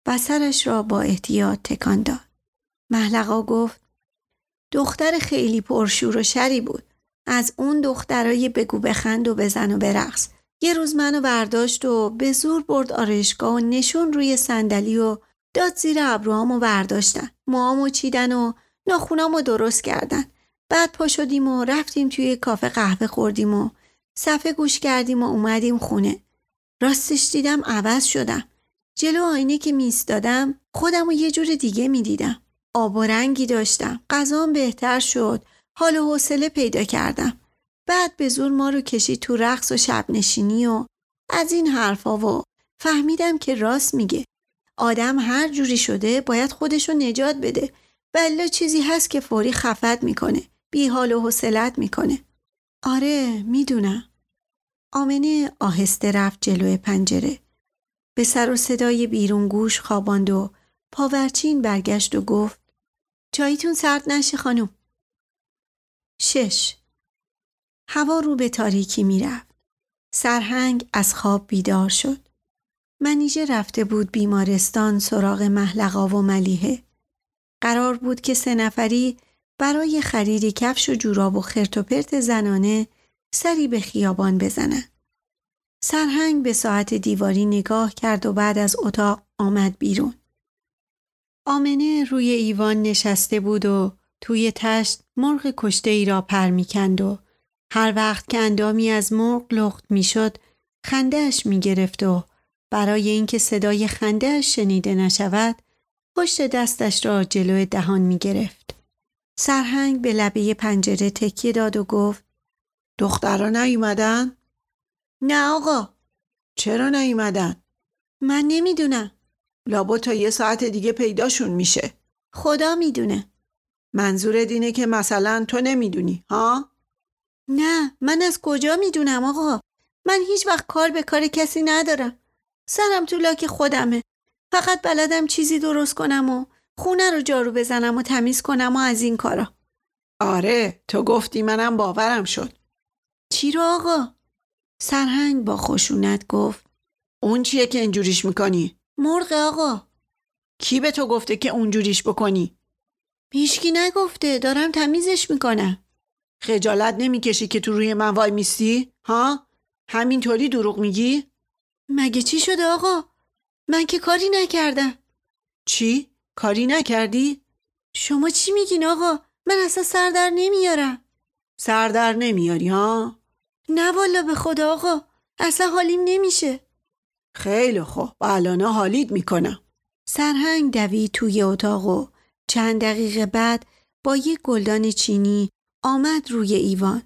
Speaker 1: و سرش را با احتیاط تکان داد. محلقا گفت دختر خیلی پرشور و شری بود. از اون دخترای بگو بخند و بزن و برقص. یه روز منو برداشت و به زور برد آرایشگاه و نشون روی صندلی و داد زیر ابروهامو برداشتن. موامو چیدن و ناخونامو درست کردن. بعد پا شدیم و رفتیم توی کافه قهوه خوردیم و صفحه گوش کردیم و اومدیم خونه. راستش دیدم عوض شدم. جلو آینه که میستادم خودم و یه جور دیگه می‌دیدم. آب و رنگی داشتم. غذام بهتر شد. حال و حوصله پیدا کردم. بعد به زور ما رو کشید تو رقص و شب نشینی و از این حرفا و فهمیدم که راست میگه. آدم هر جوری شده باید خودشو نجات بده. بلا چیزی هست که فوری خفت می‌کنه. بی حال و حوصلت می‌کنه. آره می‌دونم. آمنه آهسته رفت جلوی پنجره. به سر و صدای بیرون گوش خواباند و پاورچین برگشت و گفت چایتون سرد نشه خانم. شش هوا رو به تاریکی می‌رفت. سرهنگ از خواب بیدار شد. منیژه رفته بود بیمارستان سراغ محلقا و ملیحه. قرار بود که سه نفری برای خرید کفش و جوراب و خرت و پرت زنانه سری به خیابان بزنن. سرهنگ به ساعت دیواری نگاه کرد و بعد از اتاق آمد بیرون. آمنه روی ایوان نشسته بود و توی تشت مرغ کشته ای را پر می‌کند و هر وقت که اندامی از مرغ لخت می‌شد خندهش می‌گرفت و برای اینکه صدای خندهش شنیده نشود پشت دستش را جلو دهان می‌گرفت. سرهنگ به لبه پنجره تکیه داد و گفت
Speaker 3: دخترا نیومدن؟
Speaker 1: نه آقا
Speaker 3: چرا نیومدن؟
Speaker 1: من نمی‌دونم
Speaker 3: لابا تا یه ساعت دیگه پیداشون میشه.
Speaker 1: خدا می‌دونه.
Speaker 3: منظور دینه که مثلا تو نمی‌دونی ها؟
Speaker 1: نه من از کجا می‌دونم آقا؟ من هیچ وقت کار به کار کسی ندارم. سرم تو لاک خودمه. فقط بلدم چیزی درست کنم و خونه رو جارو بزنم و تمیز کنم و از این کارا.
Speaker 3: آره تو گفتی منم باورم شد.
Speaker 1: چی رو آقا؟ سرهنگ با خشونت گفت.
Speaker 3: اون چیه که اینجوریش می‌کنی؟
Speaker 1: مرغ آقا
Speaker 3: کی به تو گفته که اونجوریش بکنی؟
Speaker 1: هیچکی نگفته دارم تمیزش می‌کنم
Speaker 3: خجالت نمی‌کشی که تو روی من وای میستی؟ ها؟ همینطوری دروغ میگی؟
Speaker 1: مگه چی شده آقا؟ من که کاری نکردم
Speaker 3: چی؟ کاری نکردی؟
Speaker 1: شما چی میگین آقا؟ من اصلا سردر نمیارم
Speaker 3: سردر نمیاری ها؟
Speaker 1: نه والا به خدا آقا اصلا حالیم نمیشه
Speaker 3: خیلی خوب الان حالیت می‌کنم
Speaker 1: سرهنگ دوید توی اتاق و چند دقیقه بعد با یک گلدان چینی آمد روی ایوان.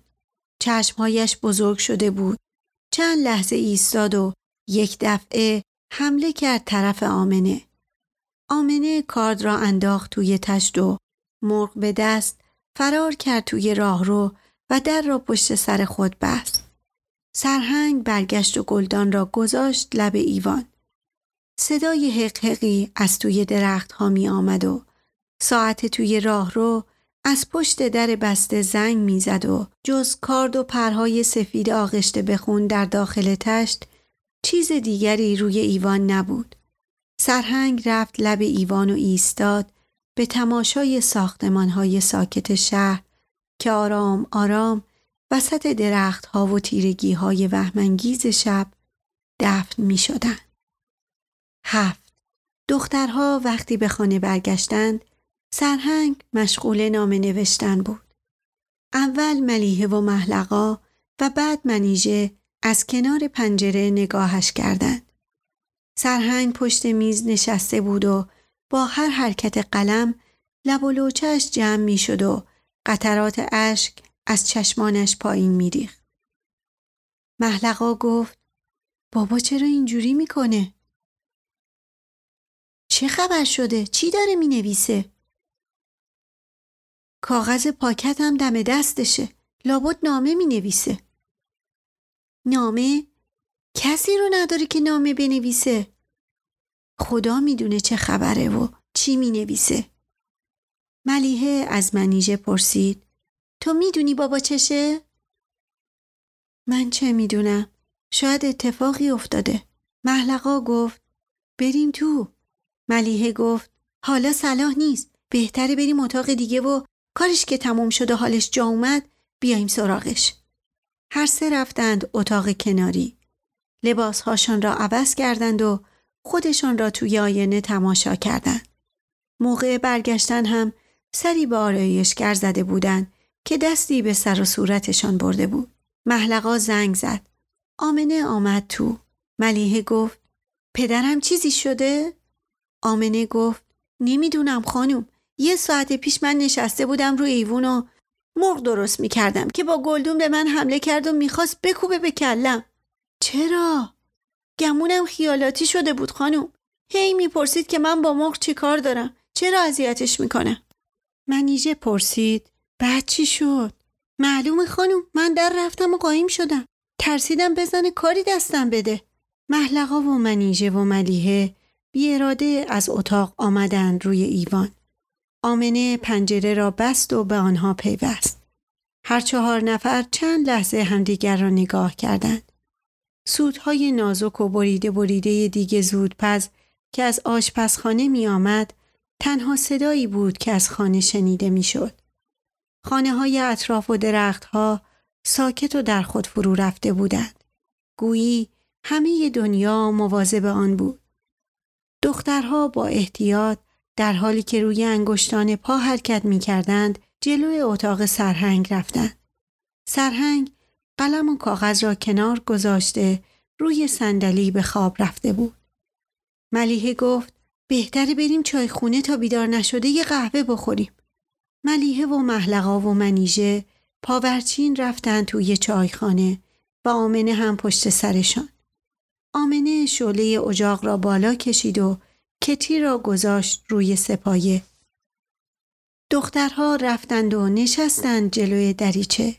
Speaker 1: چشمهایش بزرگ شده بود. چند لحظه ایستاد و یک دفعه حمله کرد طرف آمنه. آمنه کارد را انداخت توی تشت و مرغ به دست فرار کرد توی راهرو و در را پشت سر خود بست. سرهنگ برگشت و گلدان را گذاشت لب ایوان. صدای حقحقی از توی درخت ها می آمد و ساعت توی راهرو از پشت در بسته زنگ می‌زد و جز کارد و پرهای سفید آغشته بخون در داخل تشت چیز دیگری روی ایوان نبود. سرهنگ رفت لب ایوان و ایستاد به تماشای ساختمانهای ساکت شهر که آرام آرام وسط درختها و تیرگی های وهمانگیز شب دفن می شدن. هفت دخترها وقتی به خانه برگشتند سرهنگ مشغول نامه نوشتن بود. اول ملیحه و محلقا و بعد منیژه از کنار پنجره نگاهش کردند. سرهنگ پشت میز نشسته بود و با هر حرکت قلم لب و لوچش جمع می شد و قطرات اشک از چشمانش پایین می ریخت. محلقا گفت بابا چرا اینجوری می‌کنه؟ چه خبر شده؟ چی داره می نویسه؟ کاغذ پاکت هم دم دستشه. لابد نامه می نویسه. نامه؟ کسی رو نداره که نامه بنویسه. خدا می‌دونه چه خبره و چی می نویسه. ملیحه از منیژه پرسید تو می‌دونی بابا چشه؟ من چه می‌دونم؟ شاید اتفاقی افتاده. محلقا گفت بریم تو. ملیحه گفت حالا صلاح نیست. بهتره بریم اتاق دیگه و کارش که تموم شد و حالش جا اومد بیایم سراغش. هر سه رفتند اتاق کناری. لباسهاشان را عوض کردند و خودشان را توی آینه تماشا کردند. موقع برگشتن هم سری به آرایشگر زده بودند که دستی به سر و صورتشان برده بود. محلقا زنگ زد. آمنه آمد تو. ملیحه گفت پدرم چیزی شده؟ آمنه گفت نمی‌دونم خانم یه ساعت پیش من نشسته بودم روی ایوون و مرغ درست می‌کردم که با گلدون به من حمله کرد و می‌خواست بکوبه به کلم چرا؟ گمونم خیالاتی شده بود خانم هی می‌پرسید که من با مرغ چی کار دارم چرا اذیتش می‌کنه منیژه پرسید بعد چی شد معلومه خانم من در رفتم و قایم شدم ترسیدم بزنه کاری دستم بده محلقا و منیژه و ملیحه بی اراده از اتاق آمدند روی ایوان آمنه پنجره را بست و به آنها پیوست. هر چهار نفر چند لحظه همدیگر را نگاه کردند. سودهای نازک و بریده بریده دیگه زودپز که از آشپزخانه می آمد تنها صدایی بود که از خانه شنیده می شد. خانه های اطراف و درختها ساکت و در خود فرو رفته بودند. گویی همه دنیا مواظب آن بود. دخترها با احتیاط در حالی که روی انگشتان پا حرکت می کردند جلوی اتاق سرهنگ رفتند. سرهنگ قلم و کاغذ را کنار گذاشته روی صندلی به خواب رفته بود. ملیحه گفت بهتره بریم چای خونه تا بیدار نشده یه قهوه بخوریم. ملیحه و محلقا و منیژه پاورچین رفتن توی چایخانه و آمنه هم پشت سرشان. آمنه شعله اجاق را بالا کشید و کتی را گذاشت روی سپایه. دخترها رفتند و نشستند جلوی دریچه.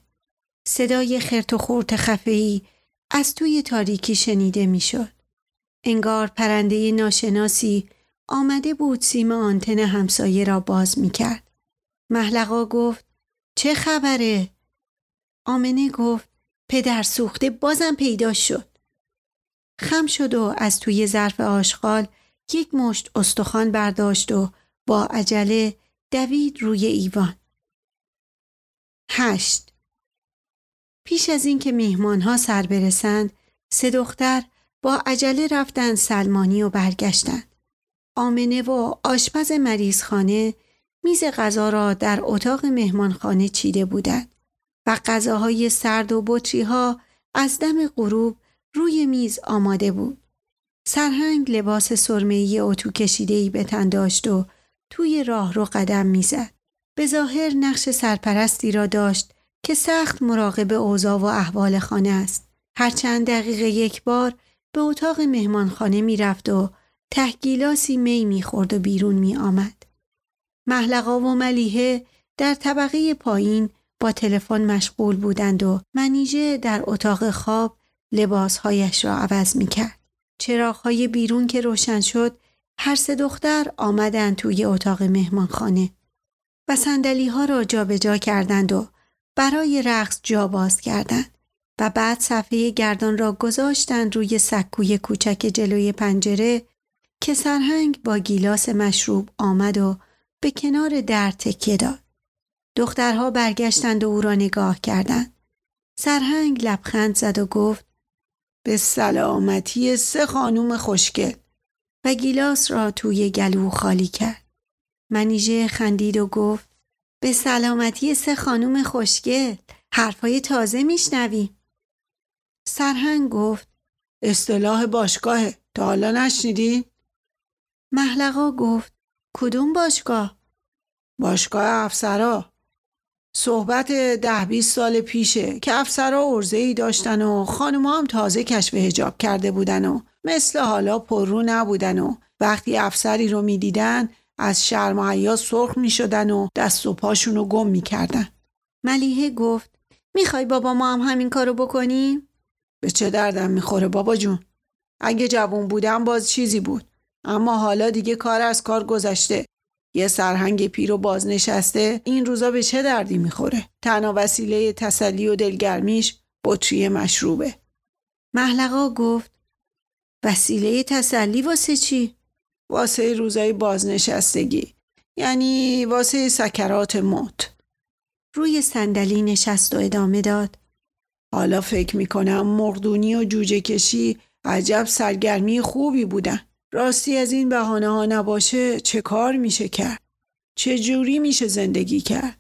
Speaker 1: صدای خرت و خورت خفهی از توی تاریکی شنیده می‌شد. انگار پرنده ناشناسی آمده بود سیم آنتن همسایه را باز می کرد. محلقا گفت چه خبره؟ آمنه گفت پدر سوخته بازم پیدا شد. خم شد و از توی ظرف آشغال یک مشت استخوان برداشت و با عجله دوید روی ایوان. هشت پیش از اینکه میهمانها سر برسند سه دختر با عجله رفتند سلمانی و برگشتند. آمنه و آشپز مریضخانه میز غذا را در اتاق مهمانخانه چیده بودند و غذاهای سرد و بطری ها از دم غروب روی میز آماده بود. سرهنگ لباس سرمه‌ای اتو کشیده‌ای به تن داشت و توی راه رو قدم می‌زد. به ظاهر نقش سرپرستی را داشت که سخت مراقب اوضاع و احوال خانه است. هر چند دقیقه یک بار به اتاق مهمانخانه می رفت و تحگیلاسی می می خورد و بیرون می آمد. محلقا و ملیحه در طبقه پایین با تلفن مشغول بودند و منیژه در اتاق خواب لباسهایش را عوض می کرد. چراغهای بیرون که روشن شد هر سه دختر آمدند توی اتاق مهمانخانه و سندلی ها را جابجا جا کردند و برای رقص جا باز کردند و بعد صفحه گردان را گذاشتند روی سکوی کوچک جلوی پنجره که سرهنگ با گیلاس مشروب آمد و به کنار در تکیه داد. دخترها برگشتند و او را نگاه کردند. سرهنگ لبخند زد و گفت به سلامتی سه خانوم خوشگل و گیلاس را توی گلو خالی کرد. منیژه خندید و گفت به سلامتی سه خانوم خوشگل حرفای تازه میشنویم. سرهنگ گفت اصطلاح باشگاهه تا حالا نشنیدی؟ محلقا گفت کدوم باشگاه؟ باشگاه افسرا صحبت ده بیست سال پیشه که افسرا ارزه ای داشتن و خانم هم تازه کشف هجاب کرده بودن و مثل حالا پررو نبودن و وقتی افسری رو می‌دیدن از شرم و حیا سرخ می شدن و دست و پاشون رو گم می کردن. ملیحه گفت می‌خوای بابا ما هم همین کارو بکنیم؟ به چه دردم می‌خوره بابا جون؟ اگه جوون بودم باز چیزی بود. اما حالا دیگه کار از کار گذشته. یه سرهنگ پیر و بازنشسته این روزا به چه دردی می‌خوره؟ تنها وسیله تسلی و دلگرمیش بطری مشروبه. محلقا گفت وسیله تسلی واسه چی؟ واسه روزای بازنشستگی یعنی واسه سکرات موت روی صندلی نشست و ادامه داد حالا فکر می‌کنم مردونی و جوجه کشی عجب سرگرمی خوبی بودن راستی از این بهانه ها نباشه چه کار میشه کرد؟ چه جوری میشه زندگی کرد؟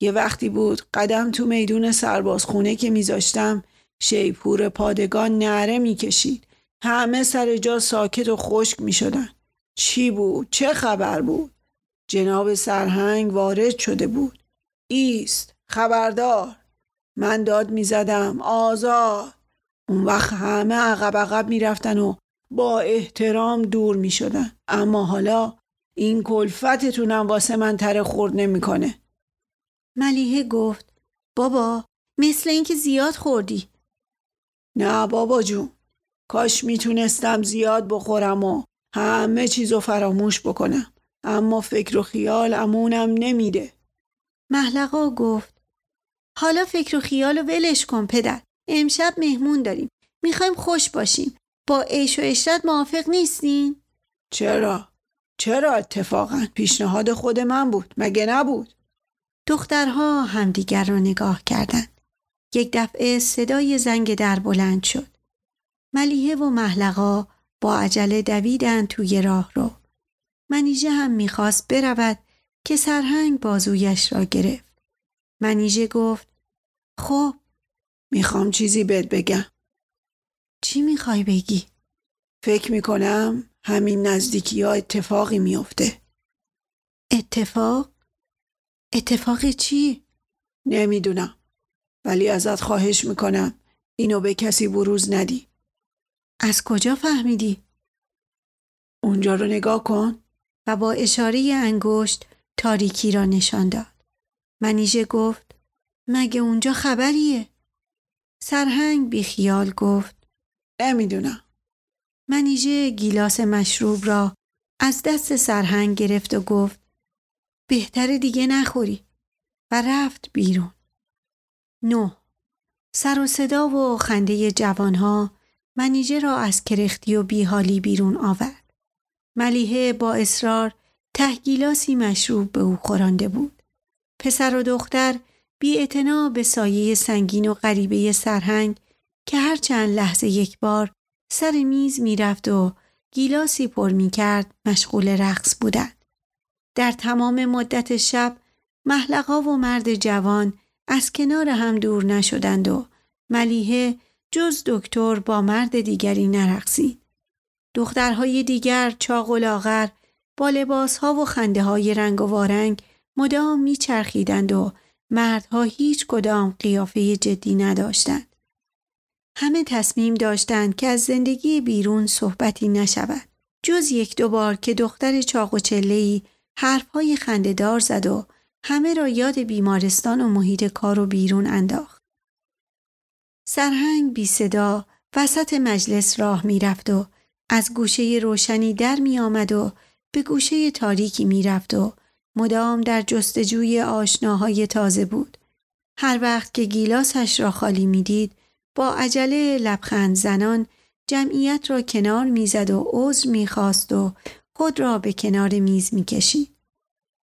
Speaker 1: یه وقتی بود قدم تو میدون سربازخونه که میذاشتم شیپور پادگان نعره می‌کشید. همه سر جا ساکت و خشک می‌شدن. چی بود؟ چه خبر بود؟ جناب سرهنگ وارد شده بود. ایست خبردار. من داد می‌زدم آزاد. اون وقت همه عقب عقب می‌رفتن و با احترام دور می‌شدن اما حالا این کلفتتونم واسه من تره خورد نمی‌کنه ملیحه گفت بابا مثل اینکه زیاد خوردی. نه بابا جون کاش می‌تونستم زیاد بخورم و همه چیزو فراموش بکنم. اما فکر و خیال امونم نمیده. محلقا گفت حالا فکر و خیال و ولش کن پدر. امشب مهمون داریم. می‌خوایم خوش باشیم. با عیش و اشرت موافق نیستین؟ چرا؟ چرا اتفاقا پیشنهاد خود من بود مگه نبود؟ دخترها همدیگر را نگاه کردند یک دفعه صدای زنگ در بلند شد ملیحه و محلقا با عجله دویدن توی راه رو. منیژه هم می‌خواست برود که سرهنگ بازویش را گرفت. منیژه گفت خب می‌خوام چیزی بهت بگم. چی می‌خوای بگی؟ فکر می‌کنم همین نزدیکی ها اتفاقی میافته. اتفاق؟ اتفاق چی؟ نمی‌دونم. ولی ازت خواهش می‌کنم اینو به کسی بروز ندی. از کجا فهمیدی؟ اونجا رو نگاه کن و با اشاره انگشت تاریکی را نشان داد. منیژه گفت مگه اونجا خبریه؟ سرهنگ بی خیال گفت نمی‌دونم. منیژه گیلاس مشروب را از دست سرهنگ گرفت و گفت بهتر دیگه نخوری و رفت بیرون. نه سر و صدا و خنده جوانها منیژه را از کرختی و بیحالی بیرون آورد. ملیحه با اصرار تهگیلاسی مشروب به او خورانده بود. پسر و دختر بی به سایه سنگین و غریبه سرهنگ که هر چند لحظه یک بار سر میز می‌رفت و گیلاسی پر می کرد مشغول رقص بودند. در تمام مدت شب محلقا و مرد جوان از کنار هم دور نشدند و ملیحه جز دکتر با مرد دیگری نرقصید. دخترهای دیگر چاق و لاغر با لباسها و خنده های رنگ و وارنگ مدام میچرخیدند و مردها هیچ کدام قیافه جدی نداشتند. همه تصمیم داشتند که از زندگی بیرون صحبتی نشود. جز یک دو بار که دختر چاق و چلهی حرفهای خندهدار زد و همه را یاد بیمارستان و محیط کار و بیرون انداخت. سرهنگ بی صدا وسط مجلس راه می رفت و از گوشه روشنی در می آمد و به گوشه تاریکی می رفت و مدام در جستجوی آشناهای تازه بود. هر وقت که گیلاسش را خالی می دید با عجله لبخند زنان جمعیت را کنار می‌زد و عذر می‌خواست و خود را به کنار میز می‌کشید.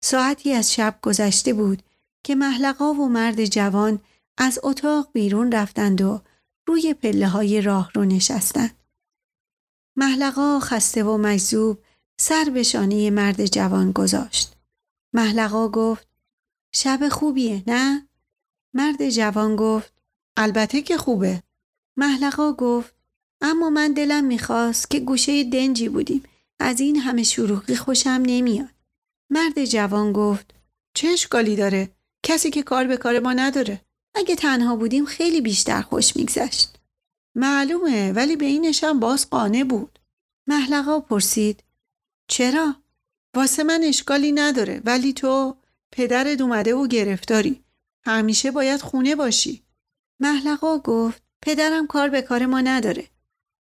Speaker 1: ساعتی از شب گذشته بود که محلقا و مرد جوان از اتاق بیرون رفتند و روی پله های راه رو نشستند. محلقا خسته و مجذوب سر به شانه مرد جوان گذاشت. محلقا گفت شب خوبیه نه؟ مرد جوان گفت البته که خوبه. محلقا گفت اما من دلم می‌خواست که گوشه دنجی بودیم. از این همه شروعی خوشم نمیاد. مرد جوان گفت چه اشکالی داره؟ کسی که کار به کار ما نداره. اگه تنها بودیم خیلی بیشتر خوش میگذشت. معلومه ولی به اینشم باز قانه بود. محلقا پرسید چرا؟ واسه من اشکالی نداره ولی تو پدرت اومده و گرفتاری. همیشه باید خونه باشی. محلقا گفت پدرم کار به کار ما نداره.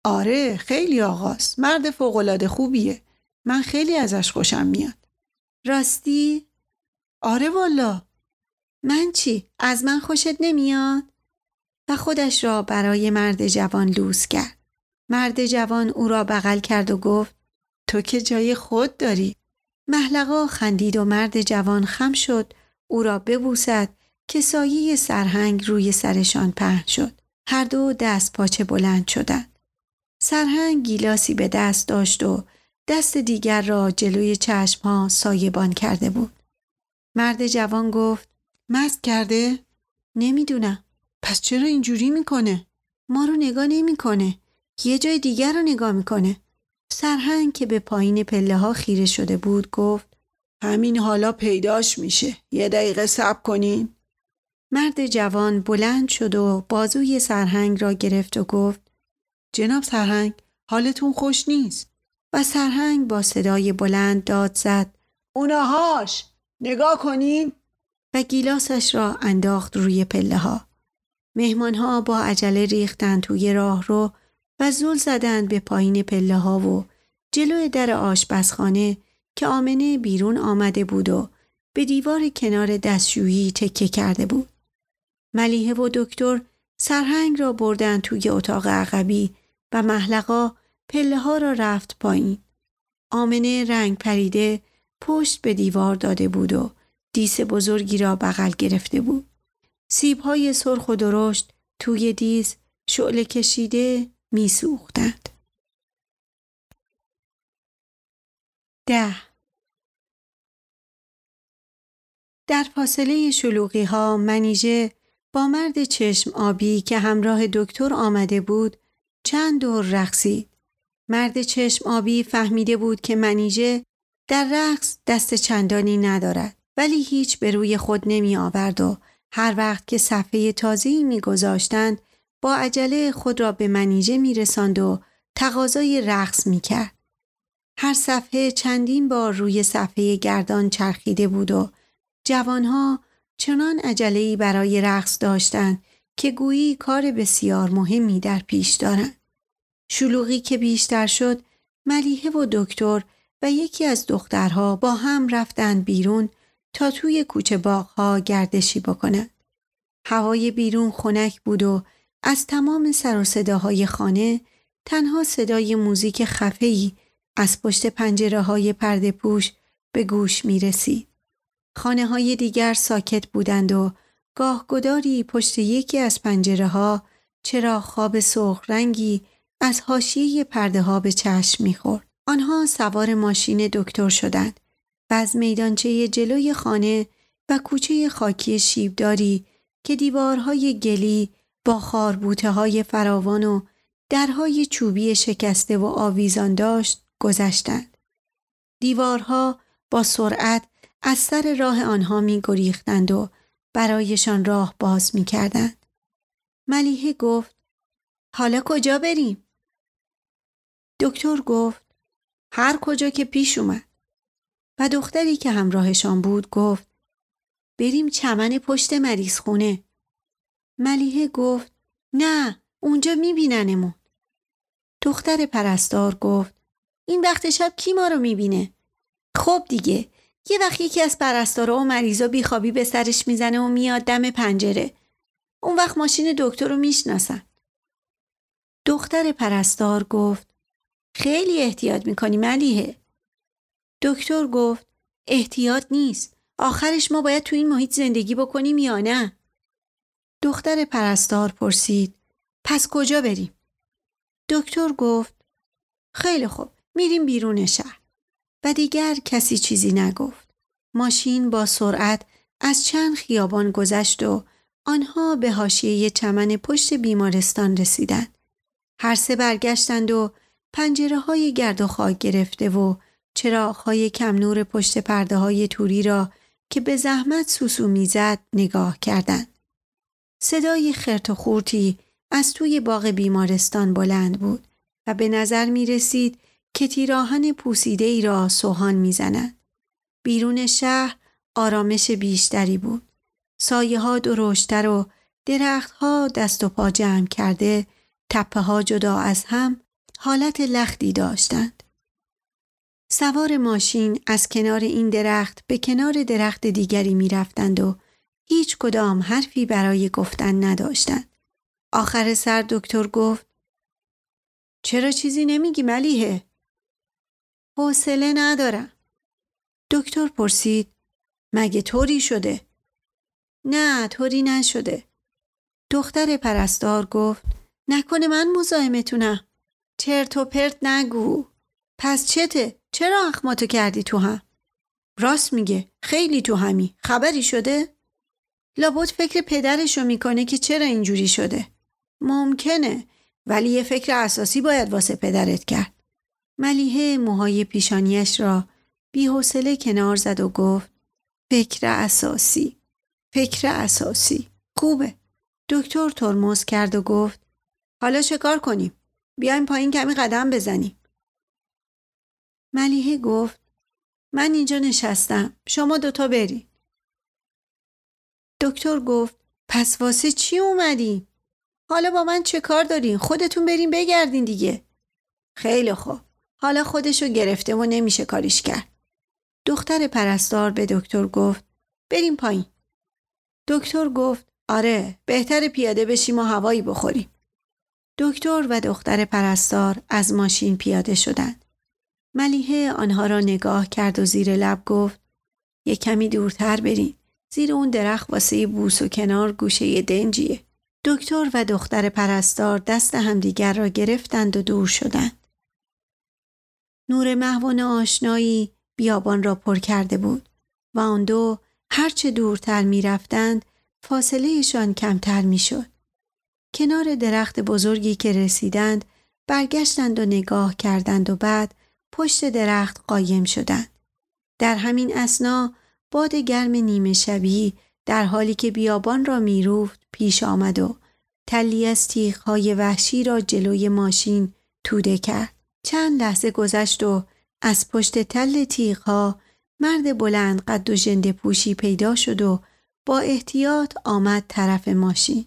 Speaker 1: آره خیلی آغاست. مرد فوقالعاده خوبیه. من خیلی ازش خوشم میاد. راستی؟ آره والا. من چی؟ از من خوشت نمیاد؟ و خودش را برای مرد جوان لوس کرد. مرد جوان او را بغل کرد و گفت تو که جای خود داری. محلقا خندید و مرد جوان خم شد او را ببوسد که سایه سرهنگ روی سرشان پهن شد. هر دو دست پاچه بلند شدند. سرهنگ گیلاسی به دست داشت و دست دیگر را جلوی چشمها سایبان کرده بود. مرد جوان گفت مست کرده؟ نمی‌دونم. پس چرا اینجوری می‌کنه؟ ما رو نگاه نمی‌کنه. یه جای دیگر رو نگاه می‌کنه. سرهنگ که به پایین پله ها خیره شده بود گفت همین حالا پیداش میشه. یه دقیقه صبر کنین. مرد جوان بلند شد و بازوی سرهنگ را گرفت و گفت جناب سرهنگ حالتون خوش نیست و سرهنگ با صدای بلند داد زد اوناهاش نگاه کنین و گیلاسش را انداخت روی پله ها. مهمان ها با عجله ریختند توی راه رو و زول زدند به پایین پله ها و جلوی در آشپزخانه که آمنه بیرون آمده بود و به دیوار کنار دستشویی تکه کرده بود. ملیحه و دکتر سرهنگ را بردن توی اتاق عقبی و محلقا پله ها را رفت پایین. آمنه رنگ پریده پشت به دیوار داده بود و دیس بزرگی را بغل گرفته بود. سیب های سرخ و درشت توی دیز شعله کشیده می سوختند. ده در فاصله شلوغی ها منیژه با مرد چشم آبی که همراه دکتر آمده بود چند دور رقصید. مرد چشم آبی فهمیده بود که منیژه در رقص دست چندانی ندارد ولی هیچ به روی خود نمی آورد و هر وقت که صفحه تازه‌ای میگذاشتند با عجله خود را به منیژه می رساند و تقاضای رقص می کرد. هر صفحه چندین بار روی صفحه گردان چرخیده بود و جوانها چنان عجله‌ای برای رقص داشتند که گویی کار بسیار مهمی در پیش دارند. شلوغی که بیشتر شد ملیحه و دکتر و یکی از دخترها با هم رفتند بیرون تا توی کوچه باغها گردشی بکنند. هوای بیرون خنک بود و از تمام سر و صداهای خانه تنها صدای موزیک خفهی از پشت پنجره های پرده پوش به گوش می رسید. خانه های دیگر ساکت بودند و گاه گداری پشت یکی از پنجره ها چرا خواب سرخ رنگی از حاشیه پرده ها به چشم می‌خورد. آنها سوار ماشین دکتر شدند و از میدانچه جلوی خانه و کوچه خاکی شیبداری که دیوارهای گلی با خاربوته های فراوان و درهای چوبی شکسته و آویزان داشت گذشتند. دیوارها با سرعت از سر راه آنها می گریختند و برایشان راه باز می کردند. ملیحه گفت حالا کجا بریم؟ دکتر گفت هر کجا که پیش اومد. و دختری که همراهشان بود گفت بریم چمن پشت مریض خونه. ملیحه گفت نه اونجا میبیننمون. دختر پرستار گفت این وقت شب کی ما رو می‌بینه؟ خب دیگه یه وقت یکی از پرستارا و مریضا بیخوابی به سرش می‌زنه و میاد دم پنجره. اون وقت ماشین دکتر رو می‌شناسن. دختر پرستار گفت خیلی احتیاط می‌کنی ملیحه. دکتر گفت احتیاط نیست. آخرش ما باید تو این محیط زندگی بکنیم یا نه؟ دختر پرستار پرسید پس کجا بریم؟ دکتر گفت خیلی خوب میریم بیرون شهر و دیگر کسی چیزی نگفت. ماشین با سرعت از چند خیابان گذشت و آنها به حاشیه چمن پشت بیمارستان رسیدند. هر سه برگشتند و پنجره های گرد و خاک گرفته و چراغ های کم نور پشت پرده های توری را که به زحمت سوسو می‌زد نگاه کردند. صدای خرت و خورتی از توی باغ بیمارستان بلند بود و به نظر می رسید که تیراهن پوسیده ای را سوهان می زند. بیرون شهر آرامش بیشتری بود. سایه ها درشتر و درخت ها دست و پا جمع کرده تپه ها جدا از هم حالت لختی داشتند. سوار ماشین از کنار این درخت به کنار درخت دیگری می رفتند و هیچ کدام حرفی برای گفتن نداشتند. آخر سر دکتر گفت چرا چیزی نمیگی ملیه؟ حوصله ندارم. دکتر پرسید مگه طوری شده؟ نه طوری نشده. دختر پرستار گفت نکنه من مزاحمتونم. چرت و پرت نگو. پس چته؟ چرا اخماتو کردی تو هم؟ راست میگه خیلی تو همی خبری شده؟ لابد فکر پدرشو می‌کنه که چرا اینجوری شده ممکنه ولی یه فکر اساسی باید واسه پدرت کرد ملیحه موهای پیشانیش را بی حوصله کنار زد و گفت فکر اساسی فکر اساسی خوبه دکتر ترمز کرد و گفت حالا چه کار کنیم بیایم پایین کمی قدم بزنیم ملیحه گفت من اینجا نشستم شما دوتا برید دکتر گفت پس واسه چی اومدین؟ حالا با من چه کار دارین؟ خودتون برین بگردین دیگه. خیلی خوب. حالا خودشو گرفته و نمیشه کاریش کرد. دختر پرستار به دکتر گفت بریم پایین. دکتر گفت آره بهتر پیاده بشیم و هوایی بخوریم. دکتر و دختر پرستار از ماشین پیاده شدند. ملیحه آنها را نگاه کرد و زیر لب گفت یه کمی دورتر برین. زیر اون درخت واسه بوس و کنار گوشه دنجیه. دکتر و دختر پرستار دست همدیگر را گرفتند و دور شدند. نور محوان آشنایی بیابان را پر کرده بود و آن دو هرچه دورتر می رفتند فاصلهشان کمتر می شد. کنار درخت بزرگی که رسیدند برگشتند و نگاه کردند و بعد پشت درخت قایم شدند. در همین اسنا باد گرم نیمه شبی در حالی که بیابان را میروفت پیش آمد و تلی از تیغهای وحشی را جلوی ماشین توده کرد. چند لحظه گذشت و از پشت تل تیغها مرد بلند قد و جنده پوشی پیدا شد و با احتیاط آمد طرف ماشین.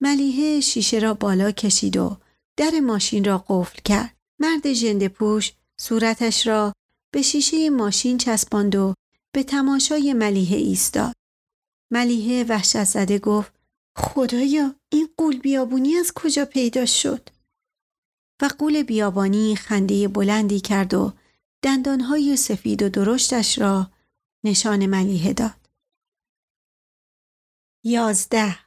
Speaker 1: ملیحه شیشه را بالا کشید و در ماشین را قفل کرد. مرد جنده پوش صورتش را به شیشه ماشین چسباند و به تماشای ملیحه ایستاد. ملیحه وحشت زده گفت خدایا این قول بیابونی از کجا پیدا شد؟ و قول بیابانی خنده بلندی کرد و دندانهای سفید و درشتش را نشان ملیحه داد. یازده.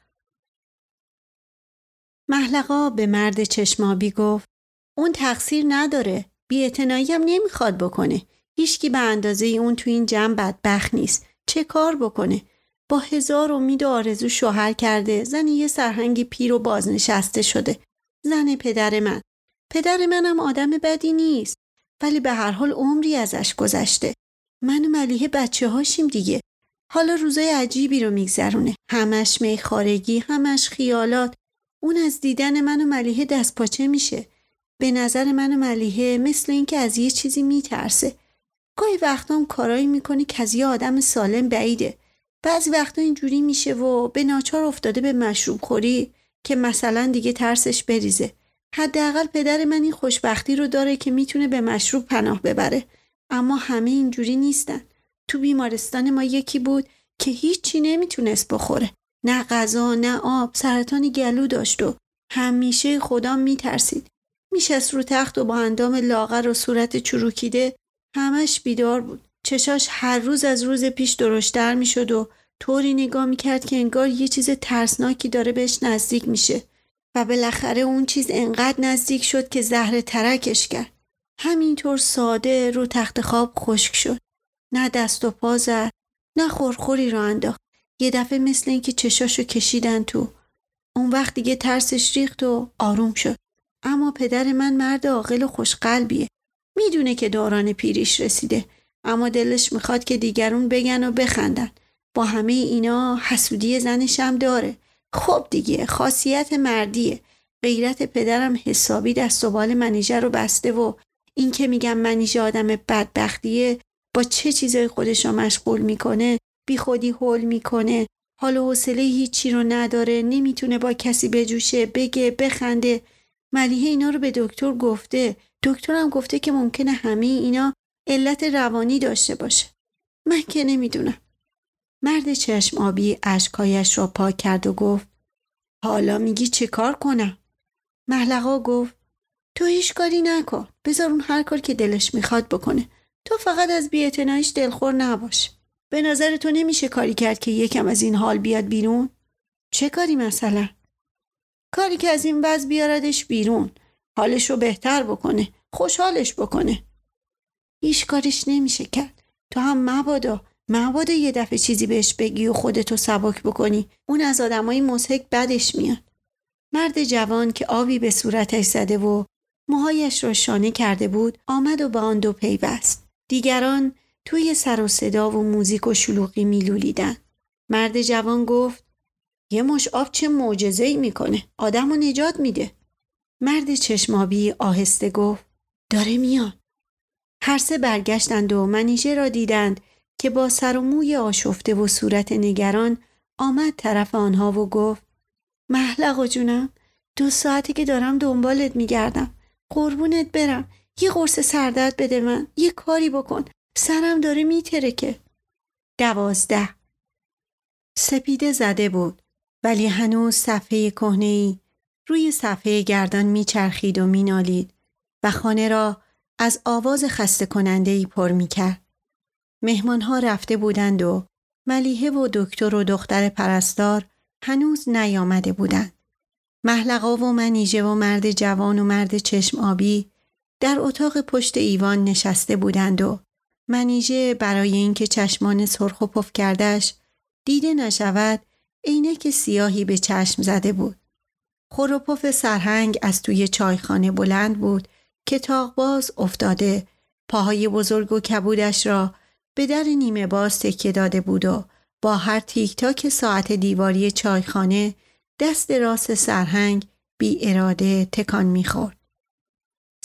Speaker 1: محلقا به مرد چشمابی گفت اون تقصیر نداره بی هم نمی‌خواد بکنه. هیچکی به اندازه اون تو این جمع بدبخت نیست. چه کار بکنه؟ با هزار امید و آرزو شوهر کرده زن یه سرهنگ پیر و بازنشسته شده. زن پدر من. پدر منم آدم بدی نیست. ولی به هر حال عمری ازش گذشته. من و ملیه بچه هاشیم دیگه. حالا روزای عجیبی رو میگذرونه. همش میخارگی همش خیالات. اون از دیدن من و ملیحه دست پاچه میشه. به نظر من و ملیحه مثل اینکه از یه چیزی میترسه. گاهی وقتا کارایی می‌کنه که از یه آدم سالم بعیده. بعضی وقتا اینجوری میشه و به ناچار افتاده به مشروب خوری که مثلا دیگه ترسش بریزه. حداقل پدر من این خوشبختی رو داره که می‌تونه به مشروب پناه ببره. اما همه اینجوری نیستن. تو بیمارستان ما یکی بود که هیچی نمی‌تونست بخوره. نه غذا نه آب سرطان گلو داشت و همیشه خدا میترسید. میشست رو تخت و با اندام لاغر و صورت چروکیده همش بیدار بود. چشاش هر روز از روز پیش درشتر می‌شد و طوری نگاه می‌کرد که انگار یه چیز ترسناکی داره بهش نزدیک میشه. و بالاخره اون چیز انقدر نزدیک شد که زهر ترکش کرد. همینطور ساده رو تخت خواب خشک شد. نه دست و پا زد نه خورخوری رو انداخت. یه دفعه مثل اینکه چشاشو کشیدن تو. اون وقت دیگه ترسش ریخت و آروم شد. اما پدر من مرد عاقل و خوشقلبیه. می‌دونه که دوران پیریش رسیده. اما دلش می‌خواد که دیگرون بگن و بخندن. با همه اینا حسودی زنش هم داره. خب دیگه خاصیت مردیه. غیرت پدرم حسابی دست و بال منیژه رو بسته و این که میگم منیژه آدم بدبختیه با چه چیزای خودش رو مشغول می‌کنه؟ بی خودی هول می‌کنه. حال و حوصله هیچی رو نداره. نمی‌تونه با کسی بجوشه بگه بخنده. ملیه اینا رو به دکتر گفته. دکترم گفته که ممکنه همه اینا علت روانی داشته باشه. من که نمی‌دونم. مرد چشم آبی اشکایش را پاک کرد و گفت حالا میگی چه کار کنم؟ محلقا گفت تو هیچ کاری نکن بذار اون هر کار که دلش می‌خواد بکنه. تو فقط از بیاعتناییش دلخور نباش. به نظر تو نمیشه کاری کرد که یکم از این حال بیاد بیرون؟ چه کاری مثلا؟ کاری که از این وضع بیاردش بیرون. حالش رو بهتر بکنه خوشحالش بکنه. هیچ کارش نمیشه کرد. تو هم مبادا مبادا یه دفعه چیزی بهش بگی و خودتو سبک بکنی. اون از آدمای مسحک بدش میاد مرد جوان که آبی به صورتش زده و موهایش را شانه کرده بود آمد و به آن دو پیوست. دیگران توی سر و صدا و موزیک و شلوغی میلولیدن. مرد جوان گفت یه مش آب چه معجزه ای می‌کنه. آدم رو نجات میده. مرد چشمابی آهسته گفت داره میاد. هر سه برگشتند و منیژه را دیدند که با سر و موی آشفته و صورت نگران آمد طرف آنها و گفت محلق جونم دو ساعتی که دارم دنبالت میگردم. قربونت برم. یه قرص سردرد بده من. یه کاری بکن. سرم داره میترکه. دوازده. سپیده زده بود ولی هنوز صفحه کهنه ای روی صفحه گردان میچرخید و مینالید و خانه را از آواز خسته کننده ای پر می‌کرد. مهمانها رفته بودند و ملیحه و دکتر و دختر پرستار هنوز نیامده بودند. محلقا و منیژه و مرد جوان و مرد چشم آبی در اتاق پشت ایوان نشسته بودند و منیژه برای اینکه چشمان سرخ و پف کردش دیده نشود عینک سیاهی به چشم زده بود. پف سرهنگ از توی چایخانه بلند بود که باز افتاده پاهای بزرگ و کبودش را به در نیمه باز تکیه داده بود و با هر تیک تاک ساعت دیواری چایخانه دست راست سرهنگ بی اراده تکان می‌خورد.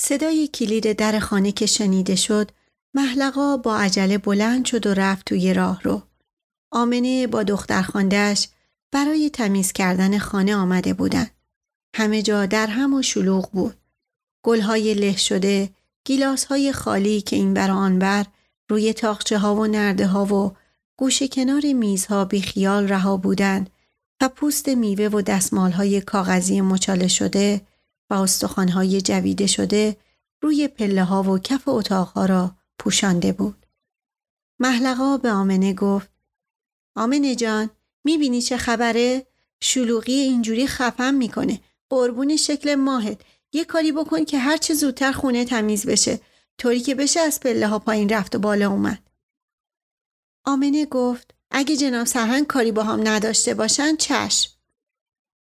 Speaker 1: صدای کلید در خانه که شنیده شد محلقا با عجله بلند شد و رفت توی راه رو. آمنه با دختر خاندش برای تمیز کردن خانه آمده بودند. همه جا در هم و شلوغ بود. گلهای له شده، گیلاس های خالی که این بر آن بر روی تاخچه ها و نرده ها و گوشه کنار میزها بی خیال رها بودند و پوست میوه و دستمال های کاغذی مچاله شده و استخوان های جویده شده روی پله ها و کف اتاق ها را پوشانده بود. محلقا به آمنه گفت آمنه جان می‌بینی چه خبره؟ شلوغی اینجوری خفم می‌کنه. قربون شکل ماهت. یه کاری بکن که هرچه زودتر خونه تمیز بشه. طوری که بشه از پله ها پایین رفت و بالا اومد. آمنه گفت اگه جناب سرهنگ کاری با هم نداشته باشن چشم.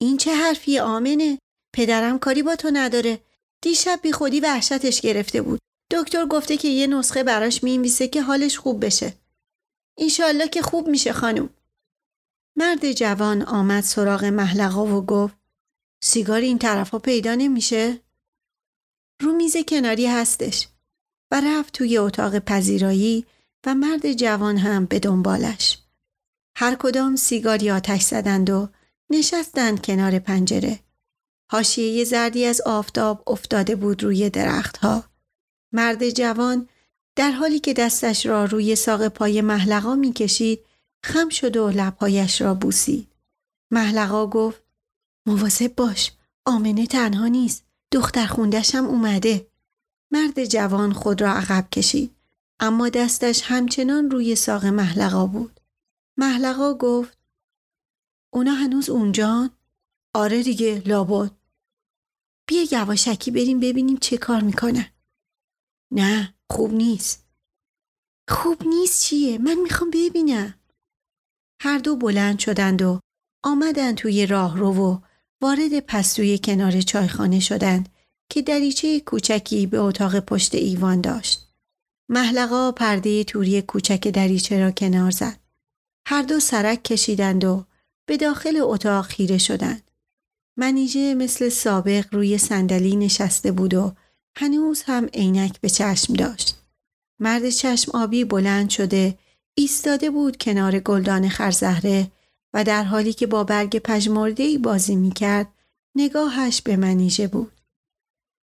Speaker 1: این چه حرفی آمنه؟ پدرم کاری با تو نداره. دیشب بی خودی وحشتش گرفته بود. دکتر گفته که یه نسخه براش می‌نویسه که حالش خوب بشه. اینشالله که خوب میشه خانم. مرد جوان آمد سراغ محلقا و گفت سیگار این طرف ها پیدا نمیشه؟ رو میز کناری هستش و رفت توی اتاق پذیرایی و مرد جوان هم به دنبالش. هر کدام سیگاری آتش زدند و نشستند کنار پنجره. حاشیه زردی از آفتاب افتاده بود روی درختها. مرد جوان در حالی که دستش را روی ساق پای محلقا می‌کشید خم شد و لبهایش را بوسید. محلقا گفت مواظب باش آمنه تنها نیست دختر خوندشم اومده. مرد جوان خود را عقب کشید اما دستش همچنان روی ساق محلقا بود. محلقا گفت اونا هنوز اونجان؟ آره دیگه لابد. بیا یواشکی بریم ببینیم چه کار می‌کنه. نه خوب نیست. خوب نیست چیه؟ من می‌خوام ببینم. هر دو بلند شدند و آمدند توی راه رو و وارد پستوی کنار چایخانه شدند که دریچه کوچکی به اتاق پشت ایوان داشت. محلقا پرده توری کوچک دریچه را کنار زد. هر دو سرک کشیدند و به داخل اتاق خیره شدند. منیژه مثل سابق روی صندلی نشسته بود و هنوز هم عینک به چشم داشت. مرد چشم آبی بلند شده ایستاده بود کنار گلدان خرزهره و در حالی که با برگ پژمردهای بازی می‌کرد نگاهش به منیژه بود.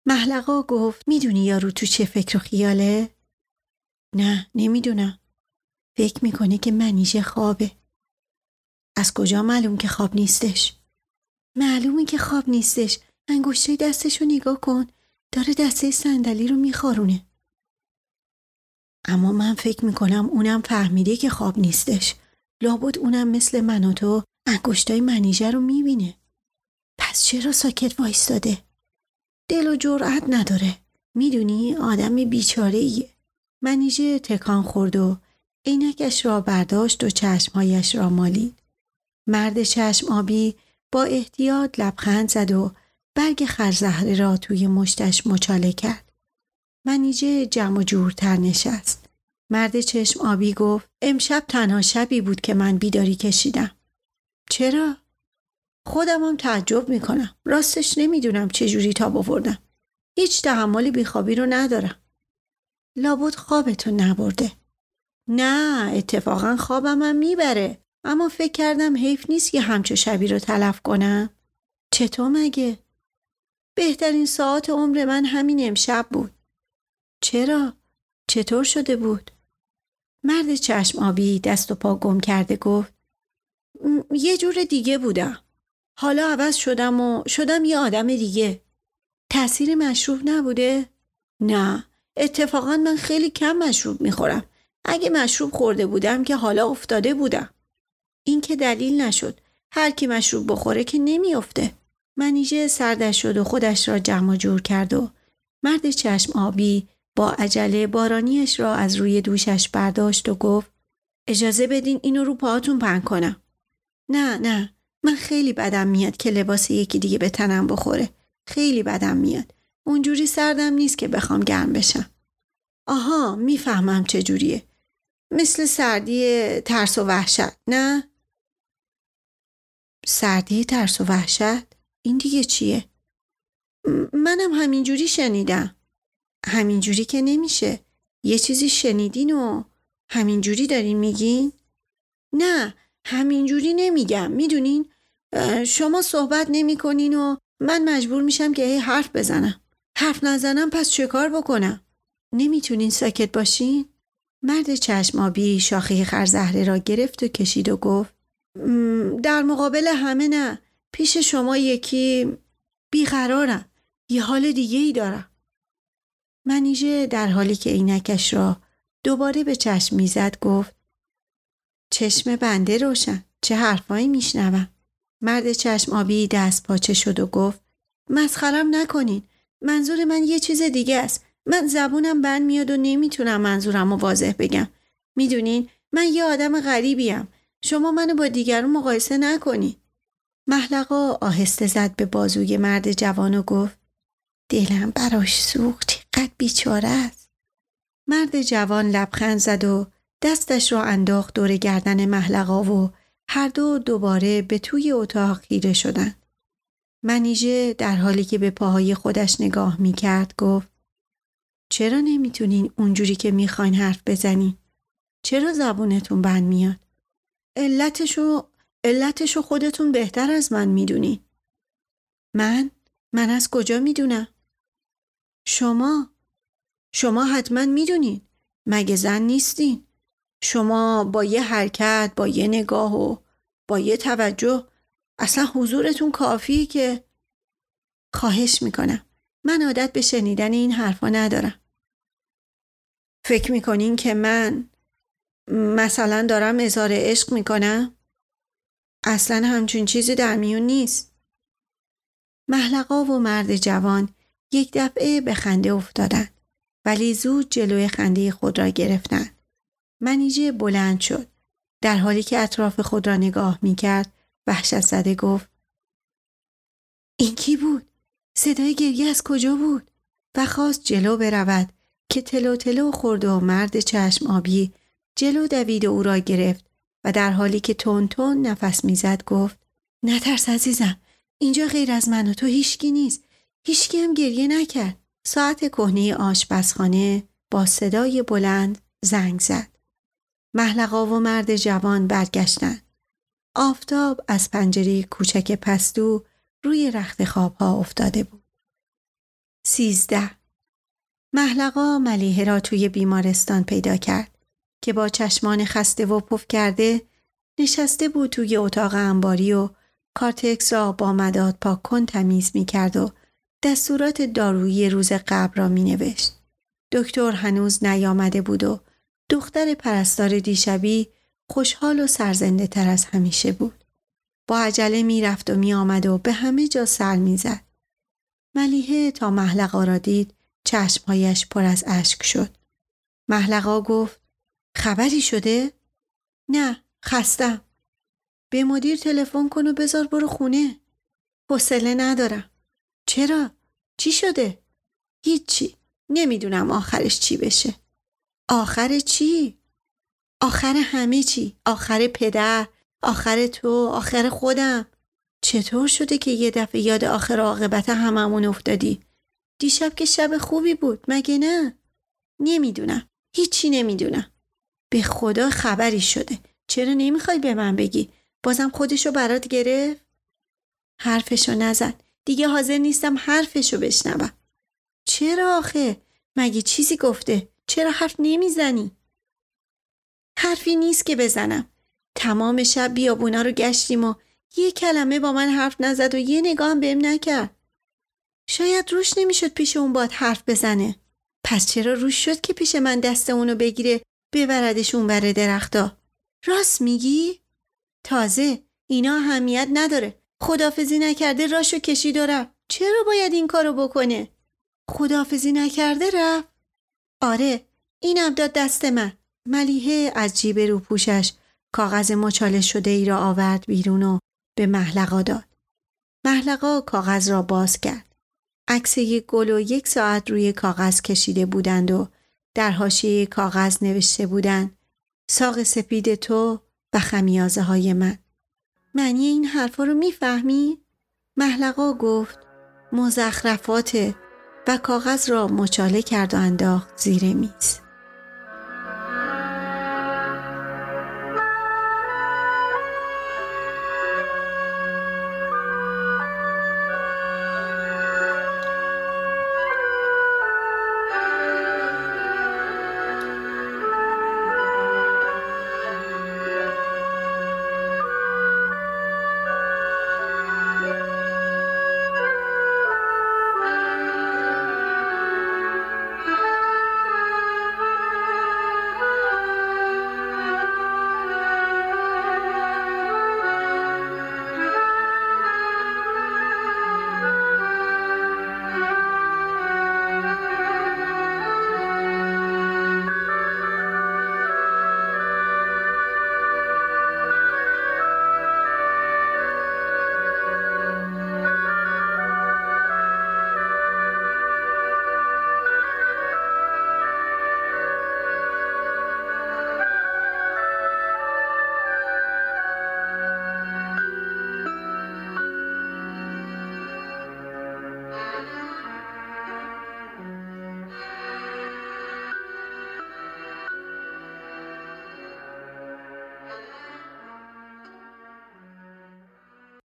Speaker 1: محلقا گفت می‌دونی یارو تو چه فکر و خیاله؟ نه نمی‌دونم. فکر می‌کنه که منیژه خوابه. از کجا معلوم که خواب نیستش؟ معلومه که خواب نیستش. انگشته دستش رو نگاه کن. داره دسته صندلی رو میخارونه. اما من فکر می‌کنم اونم فهمیده که خواب نیستش. لابد اونم مثل من و تو انگشتای منیژه رو می‌بینه. پس چرا ساکت وایستاده؟ دل و جرأت نداره. می‌دونی آدم بیچاره ایه. منیژه تکان خورد و عینکش را برداشت و چشمهایش را مالید. مرد چشم آبی با احتیاط لبخند زد و برگ خرزهره را توی مشتش مچاله کرد. منیجه جمع و جورتر نشست. مرد چشم آبی گفت امشب تنها شبی بود که من بیداری کشیدم. چرا؟ خودم هم تعجب می‌کنم. راستش نمی‌دونم چجوری تا بوردم. هیچ تحملی بیخوابی رو ندارم. لابد خوابتو نبرده. نه اتفاقا خوابم هم می‌بره. اما فکر کردم حیف نیست یه همچو شبی رو تلف کنم. چطور مگه؟ بهترین ساعت عمر من همین امشب بود. چرا؟ چطور شده بود؟ مرد چشم آبی دست و پا گم کرده گفت یه جور دیگه بودم. حالا عوض شدم و شدم یه آدم دیگه. تأثیر مشروب نبوده؟ نه. اتفاقا من خیلی کم مشروب می‌خورم. اگه مشروب خورده بودم که حالا افتاده بودم. این که دلیل نشد. هر کی مشروب بخوره که نمیافته. منیژه سردش شد و خودش را جمع جور کرد و مرد چشم آبی با عجله بارانیش را از روی دوشش برداشت و گفت اجازه بدین اینو رو پاهاتون پن کنم. نه نه من خیلی بدم میاد که لباس یکی دیگه به تنم بخوره. خیلی بدم میاد. اونجوری سردم نیست که بخوام گرم بشم. آها می‌فهمم چجوریه. مثل سردی ترس و وحشت نه؟ سردی ترس و وحشت؟ این دیگه چیه؟ منم همینجوری شنیدم. همینجوری که نمیشه. یه چیزی شنیدین و همینجوری دارین میگین؟ نه همینجوری نمیگم می‌دونین شما صحبت نمی کنین و من مجبور میشم که هی حرف بزنم. حرف نزنم پس چه کار بکنم؟ نمی‌تونین ساکت باشین؟ مرد چشمابی شاخه خرزهره را گرفت و کشید و گفت در مقابل همه نه پیش شما یکی بیقرارم یه حال دیگه ای دارم منیژه در حالی که عینکش را دوباره به چشم می‌زد گفت چشم بنده روشن چه حرفایی میشنوم مرد چشم آبی دست پاچه شد و گفت مسخرم نکنین. منظور من یه چیز دیگه است. من زبونم بند میاد و نمی‌تونم منظورم رو واضح بگم. می‌دونین؟ من یه آدم غریبیم. شما منو با دیگرون مقایسه نکنی. محلقا آهسته زد به بازوی مرد جوان و گفت دلم براش سوخت. قد بیچاره است. مرد جوان لبخند زد و دستش را انداخت دور گردن محلقا و هر دو دوباره به توی اتاق خیره شدند. منیژه در حالی که به پاهای خودش نگاه می کرد گفت چرا نمی‌تونین اونجوری که می‌خواین حرف بزنین؟ چرا زبونتون بند میاد؟ علتشو علتشو خودتون بهتر از من می‌دونین. من؟ من از کجا می‌دونم؟ شما؟ شما حتما می‌دونین. مگه زن نیستین؟ شما با یه حرکت با یه نگاه و با یه توجه اصلا حضورتون کافیه که خواهش می‌کنم. من عادت به شنیدن این حرفا ندارم. فکر می‌کنین که من مثلا دارم اظهار عشق می‌کنم؟ اصلا همچون چیزی در میون نیست. محلقا و مرد جوان یک دفعه به خنده افتادند ولی زود جلوی خنده خود را گرفتند منیجه بلند شد. در حالی که اطراف خود را نگاه می کرد وحشت زده گفت این کی بود؟ صدای گریه از کجا بود؟ و خواست جلو برود که تلو تلو خورد و مرد چشم آبی جلو دوید و او را گرفت و در حالی که تون تون نفس می‌زد گفت نترس عزیزم اینجا غیر از من و تو هیچکی نیست هیچکی هم گریه نکرد ساعت کهنه آشپزخانه با صدای بلند زنگ زد محلقا و مرد جوان برگشتند. آفتاب از پنجره کوچک پستو روی رخت خوابها افتاده بود. سیزده محلقا ملیه را توی بیمارستان پیدا کرد که با چشمان خسته و پف کرده نشسته بود توی اتاق انباری و کارتکس را با مداد پاک کن تمیز می کرد و دستورات دارویی روز قبل را می نوشت. دکتر هنوز نیامده بود و دختر پرستار دیشبی خوشحال و سرزنده تر از همیشه بود. با عجله می رفت و می آمد و به همه جا سر می زد. ملیحه تا محلقا را دید چشمهایش پر از اشک شد. محلقا گفت خبری شده؟ نه خستم. به مدیر تلفن کن و بذار برو خونه. حوصله ندارم. چرا؟ چی شده؟ هیچی. نمی‌دونم آخرش چی بشه. آخر چی؟ آخر همه چی؟ آخر پدر؟ آخر تو؟ آخر خودم؟ چطور شده که یه دفعه یاد آخر عاقبت هممون افتادی؟ دیشب که شب خوبی بود مگه نه؟ نمی‌دونم. هیچی نمی‌دونم. به خدا خبری شده. چرا نمی‌خوای به من بگی؟ بازم خودشو برات گرفت؟ حرفشو نزن. دیگه حاضر نیستم حرفشو بشنوم. چرا آخه؟ مگه چیزی گفته؟ چرا حرف نمی‌زنی؟ حرفی نیست که بزنم. تمام شب بیابونا رو گشتیم و یه کلمه با من حرف نزد و یه نگاه هم بهم نکرد. شاید روش نمی‌شد پیش اون باد حرف بزنه. پس چرا روش شد که پیش من دست اونو بگیره ببردش اون بره درختا؟ راست میگی؟ تازه اینا اهمیت نداره. خدافزی نکرده راشو کشید و رفت. چرا باید این کارو بکنه؟ خدافزی نکرده رفت؟ آره اینم داد دست من. ملیحه از جیب روپوشش کاغذ مچاله شده ای را آورد بیرون و به محلقا داد. محلقا کاغذ را باز کرد. عکس یک گل و یک ساعت روی کاغذ کشیده بودند و در حاشیه کاغذ نوشته بودند ساق سپید تو و خمیازه های من. معنی این حرفا رو می‌فهمی؟ محلقا گفت مزخرفاته و کاغذ را مچاله کرد و انداخت زیر میز.